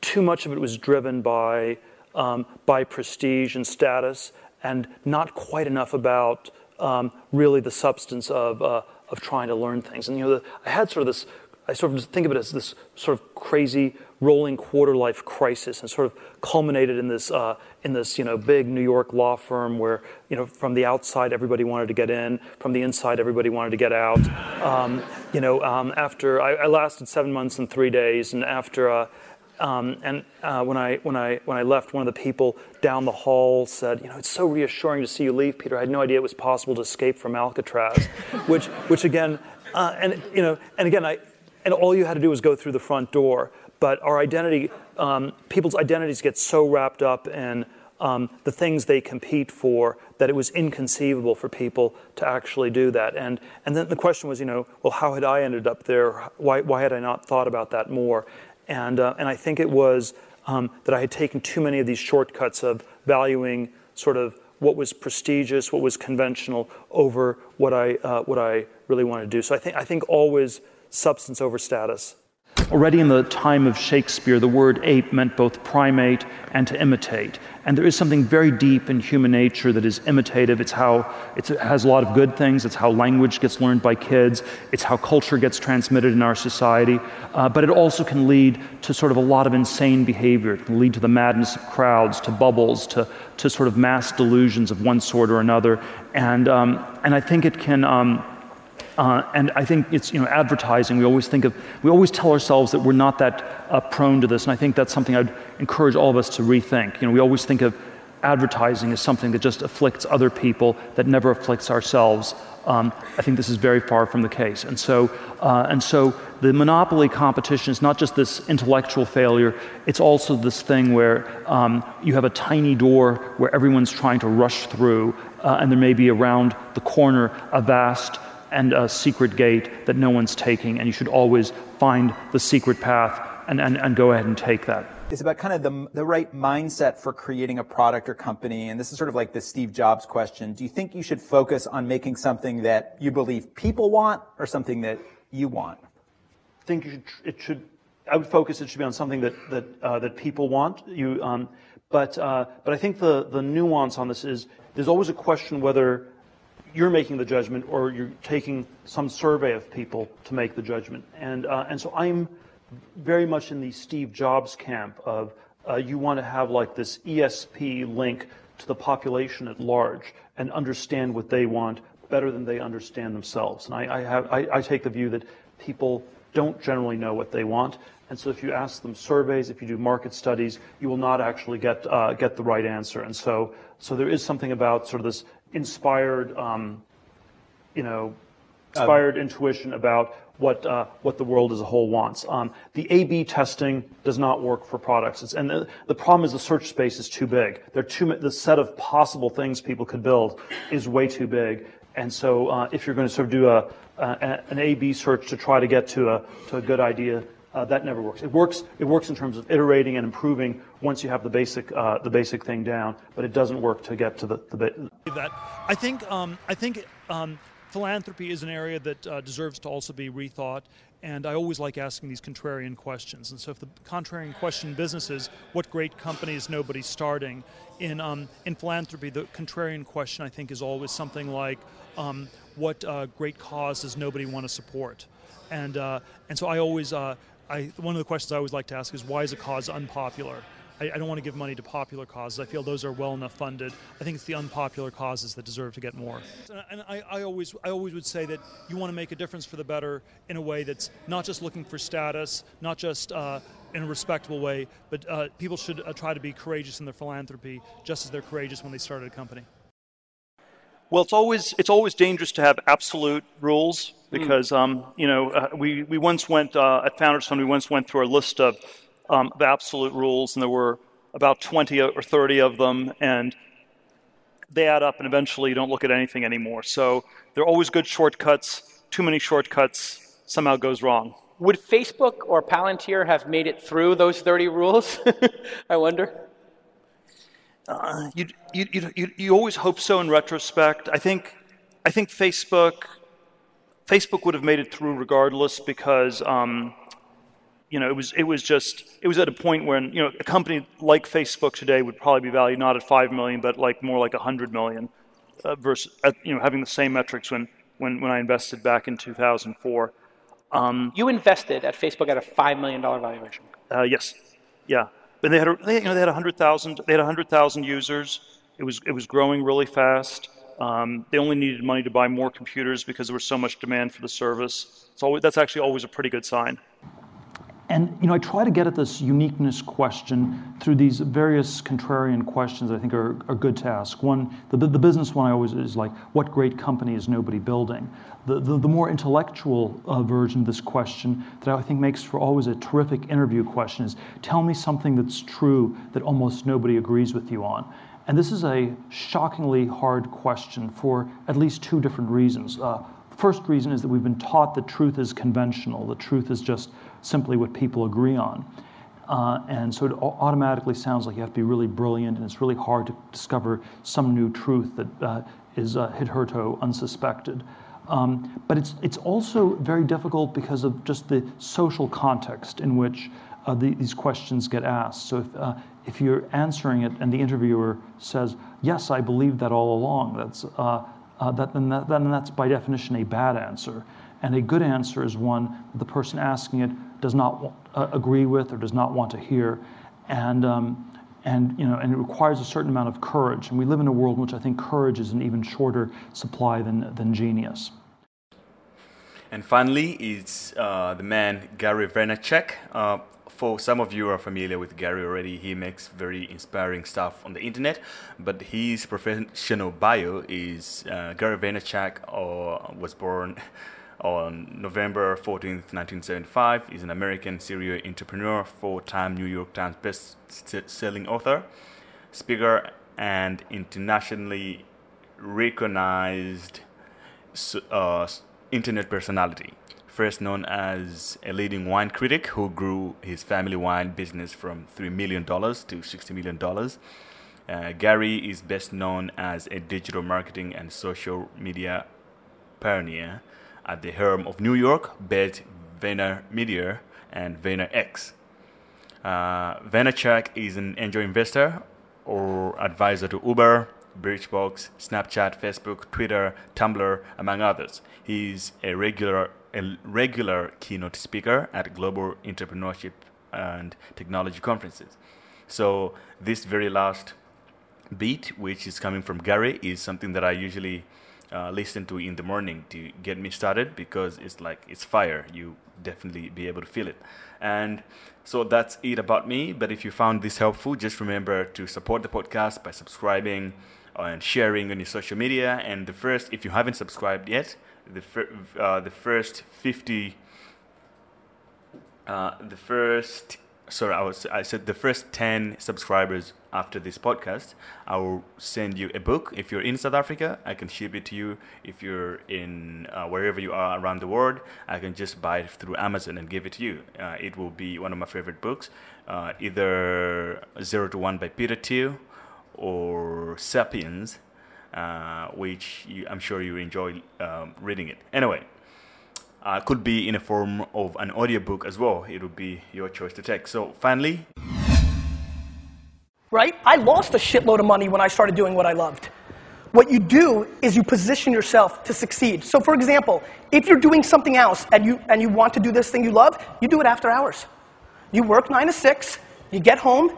too much of it was driven by, um, by prestige and status, and not quite enough about um, really the substance of, uh, of trying to learn things. And you know, the, I had sort of this, I sort of think of it as this sort of crazy rolling quarter life crisis and sort of culminated in this uh, in this you know big New York law firm where you know from the outside everybody wanted to get in, from the inside everybody wanted to get out. Um, you know, um, after I, I, lasted seven months and three days, and after. Uh, um, and uh, when I when I when I left, one of the people down the hall said, "You know, it's so reassuring to see you leave, Peter. I had no idea it was possible to escape from Alcatraz," which which again, uh, and you know, and again, I and all you had to do was go through the front door but our identity, um, people's identities get so wrapped up in um, the things they compete for that it was inconceivable for people to actually do that. And, and then the question was, you know, well, how had I ended up there? Why, why had I not thought about that more? And, uh, and I think it was um, that I had taken too many of these shortcuts of valuing sort of what was prestigious, what was conventional, over what I, uh, what I really wanted to do. So I think, I think always substance over status. Already in the time of Shakespeare, the word ape meant both primate and to imitate. And there is something very deep in human nature that is imitative. It's how it's, it has a lot of good things. It's how language gets learned by kids. It's how culture gets transmitted in our society. Uh, but it also can lead to sort of a lot of insane behavior. It can lead to the madness of crowds, to bubbles, to, to sort of mass delusions of one sort or another. And, um, and I think it can. Um, uh, and I think it's you know advertising. We always think of we always tell ourselves that we're not that uh, prone to this, and I think that's something I'd encourage all of us to rethink. You know, we always think of advertising as something that just afflicts other people that never afflicts ourselves. Um, I think this is very far from the case, and so uh, and so the monopoly competition is not just this intellectual failure; it's also this thing where um, you have a tiny door where everyone's trying to rush through, uh, and there may be around the corner a vast and a secret gate that no one's taking, and you should always find the secret path and, and, and go ahead and take that. It's about kind of the, the right mindset for creating a product or company. And this is sort of like the Steve Jobs question. Do you think you should focus on making something that you believe people want or something that you want? I think should, it should, I would focus it should be on something that, that, uh, that people want. You, um, but, uh, but I think the, the nuance on this is there's always a question whether you're making the judgment or you're taking some survey of people to make the judgment. And, uh, and so I'm very much in the Steve Jobs camp of uh, you want to have like this ESP link to the population at large and understand what they want better than they understand themselves. And I, I have, I, I take the view that people don't generally know what they want. And so if you ask them surveys, if you do market studies, you will not actually get, uh, get the right answer. And so, so there is something about sort of this inspired, um, you know, inspired um, intuition about what uh, what the world as a whole wants. Um, the A/B testing does not work for products, it's, and the, the, problem is the search space is too big. There too the set of possible things people could build is way too big, and so uh, if you're going to sort of do a, a an A/B search to try to get to a to a good idea, uh, that never works. It works. It works in terms of iterating and improving once you have the basic uh, the basic thing down, but it doesn't work to get to the the. That I think um, I think um, philanthropy is an area that uh, deserves to also be rethought. And I always like asking these contrarian questions. And so, if the contrarian question in business is what great company is nobody starting, in um, in philanthropy, the contrarian question I think is always something like, um, what uh, great cause does nobody want to support? And uh, and so I always uh, I, one of the questions I always like to ask is why is a cause unpopular? I, I, don't want to give money to popular causes. I feel those are well enough funded. I think it's the unpopular causes that deserve to get more. And I, I always, I always would say that you want to make a difference for the better in a way that's not just looking for status, not just uh, in a respectable way, but uh, people should uh, try to be courageous in their philanthropy just as they're courageous when they started a company. Well, it's always it's always dangerous to have absolute rules hmm. because um, you know uh, we we once went uh, at Founders Fund we once went through a list of, um, of absolute rules and there were about 20 or 30 of them and they add up and eventually you don't look at anything anymore. So there are always good shortcuts. Too many shortcuts somehow goes wrong. Would Facebook or Palantir have made it through those 30 rules? I wonder. Uh, you, you, you, you always hope so in retrospect. I think, I think Facebook, Facebook would have made it through regardless because, um, you know, it was, it was just, it was at a point when, you know, a company like Facebook today would probably be valued not at 5 million, but like more like 100 million uh, versus, at, you know, having the same metrics when, when, when I invested back in 2004. Um, you invested at Facebook at a $5 million valuation. Uh, yes. Yeah. But they had, they, you know, they had 100,000. They had 100,000 users. It was it was growing really fast. Um, they only needed money to buy more computers because there was so much demand for the service. It's always, that's actually always a pretty good sign. And you know, I try to get at this uniqueness question through these various contrarian questions I think are, are good to ask. One, the, the business one I always is like, what great company is nobody building? The, the, the more intellectual uh, version of this question that I think makes for always a terrific interview question is, tell me something that's true that almost nobody agrees with you on. And this is a shockingly hard question for at least two different reasons. Uh, first reason is that we've been taught that truth is conventional, that truth is just simply what people agree on. Uh, and so it automatically sounds like you have to be really brilliant, and it's really hard to discover some new truth that uh, is uh, hitherto unsuspected. Um, but it's, it's also very difficult because of just the social context in which uh, the, these questions get asked. So if, uh, if you're answering it and the interviewer says, yes, I believe that all along, that's, uh, that, then, that, then that's by definition a bad answer. And a good answer is one that the person asking it does not uh, agree with or does not want to hear. And, um, and, you know, and it requires a certain amount of courage. And we live in a world in which I think courage is an even shorter supply than, than genius. And finally, is uh, the man Gary Vaynerchuk. Uh, for some of you are familiar with Gary already. He makes very inspiring stuff on the internet, but his professional bio is uh, Gary Vaynerchuk or was born on November 14th, 1975. He's an American serial entrepreneur, four-time New York Times best-selling author, speaker, and internationally recognized uh, internet personality first known as a leading wine critic who grew his family wine business from $3 million to $60 million. Uh, Gary is best known as a digital marketing and social media pioneer at the helm of New York based VaynerMedia and VaynerX. Uh, Vaynerchuk is an angel investor or advisor to Uber, Birchbox, Snapchat, Facebook, Twitter, Tumblr, among others. He's a regular a regular keynote speaker at global entrepreneurship and technology conferences. So this very last beat, which is coming from Gary, is something that I usually uh, listen to in the morning to get me started because it's like it's fire. You definitely be able to feel it. And so that's it about me. But if you found this helpful, just remember to support the podcast by subscribing and sharing on your social media. And the first, if you haven't subscribed yet, the fir- uh, the first fifty. Uh, the first sorry, I was I said the first ten subscribers after this podcast, I will send you a book. If you're in South Africa, I can ship it to you. If you're in uh, wherever you are around the world, I can just buy it through Amazon and give it to you. Uh, it will be one of my favorite books, uh, either Zero to One by Peter Thiel or Sapiens uh, which you, I'm sure you enjoy um, reading it. Anyway, uh, could be in a form of an audiobook as well. It would be your choice to take. So finally, right? I lost a shitload of money when I started doing what I loved. What you do is you position yourself to succeed. So for example, if you're doing something else and you, and you want to do this thing you love, you do it after hours. You work nine to six, you get home,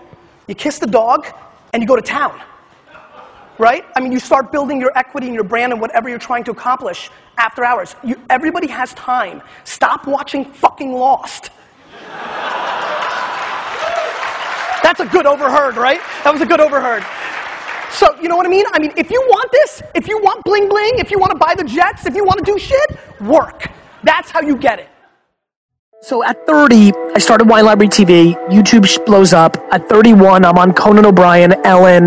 you kiss the dog, and you go to town right? I mean, you start building your equity and your brand and whatever you're trying to accomplish after hours. You, everybody has time. Stop watching fucking Lost. That's a good overheard, right? That was a good overheard. So, you know what I mean? I mean, if you want this, if you want bling bling, if you want to buy the jets, if you want to do shit, work. That's how you get it. So at 30, I started Wine Library TV. YouTube blows up. At 31, I'm on Conan O'Brien, Ellen.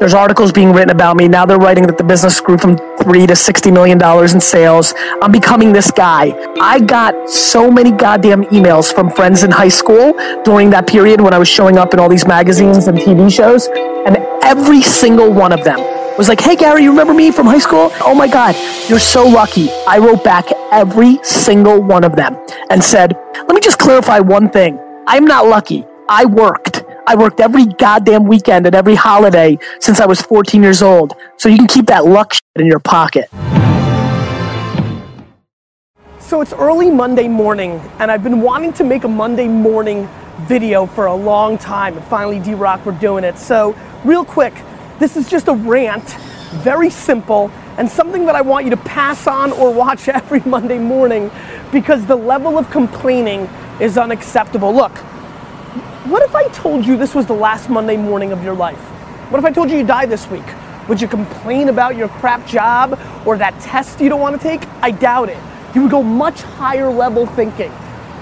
There's articles being written about me. Now they're writing that the business grew from three to $60 million in sales. I'm becoming this guy. I got so many goddamn emails from friends in high school during that period when I was showing up in all these magazines and TV shows. And every single one of them was like, hey, Gary, you remember me from high school? Oh my God, you're so lucky. I wrote back every single one of them and said, let me just clarify one thing. I'm not lucky. I worked. I worked every goddamn weekend and every holiday since I was 14 years old. So you can keep that luck shit in your pocket. So it's early Monday morning, and I've been wanting to make a Monday morning video for a long time. And finally, D Rock, we're doing it. So, real quick, this is just a rant, very simple, and something that I want you to pass on or watch every Monday morning because the level of complaining is unacceptable. Look, what if I told you this was the last Monday morning of your life? What if I told you you die this week? Would you complain about your crap job or that test you don't want to take? I doubt it. You would go much higher level thinking.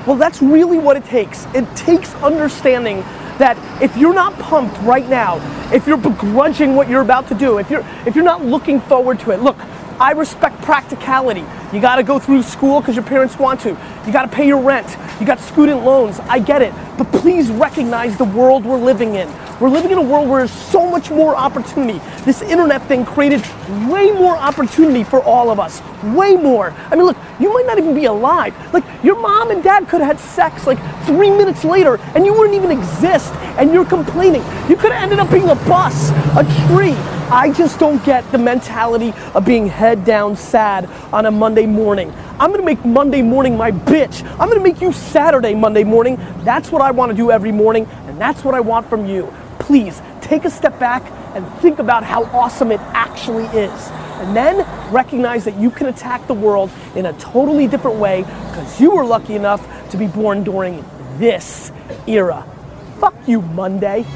Well, that's really what it takes. It takes understanding that if you're not pumped right now, if you're begrudging what you're about to do, if you're if you're not looking forward to it, look, I respect practicality. You got to go through school because your parents want to. You got to pay your rent. You got student loans. I get it. But please recognize the world we're living in. We're living in a world where there's so much more opportunity. This internet thing created way more opportunity for all of us. Way more. I mean, look, you might not even be alive. Like, your mom and dad could have had sex like three minutes later and you wouldn't even exist and you're complaining. You could have ended up being a bus, a tree. I just don't get the mentality of being head down sad on a Monday morning. I'm gonna make Monday morning my bitch. I'm gonna make you Saturday Monday morning. That's what I wanna do every morning, and that's what I want from you. Please take a step back and think about how awesome it actually is. And then recognize that you can attack the world in a totally different way because you were lucky enough to be born during this era. Fuck you, Monday.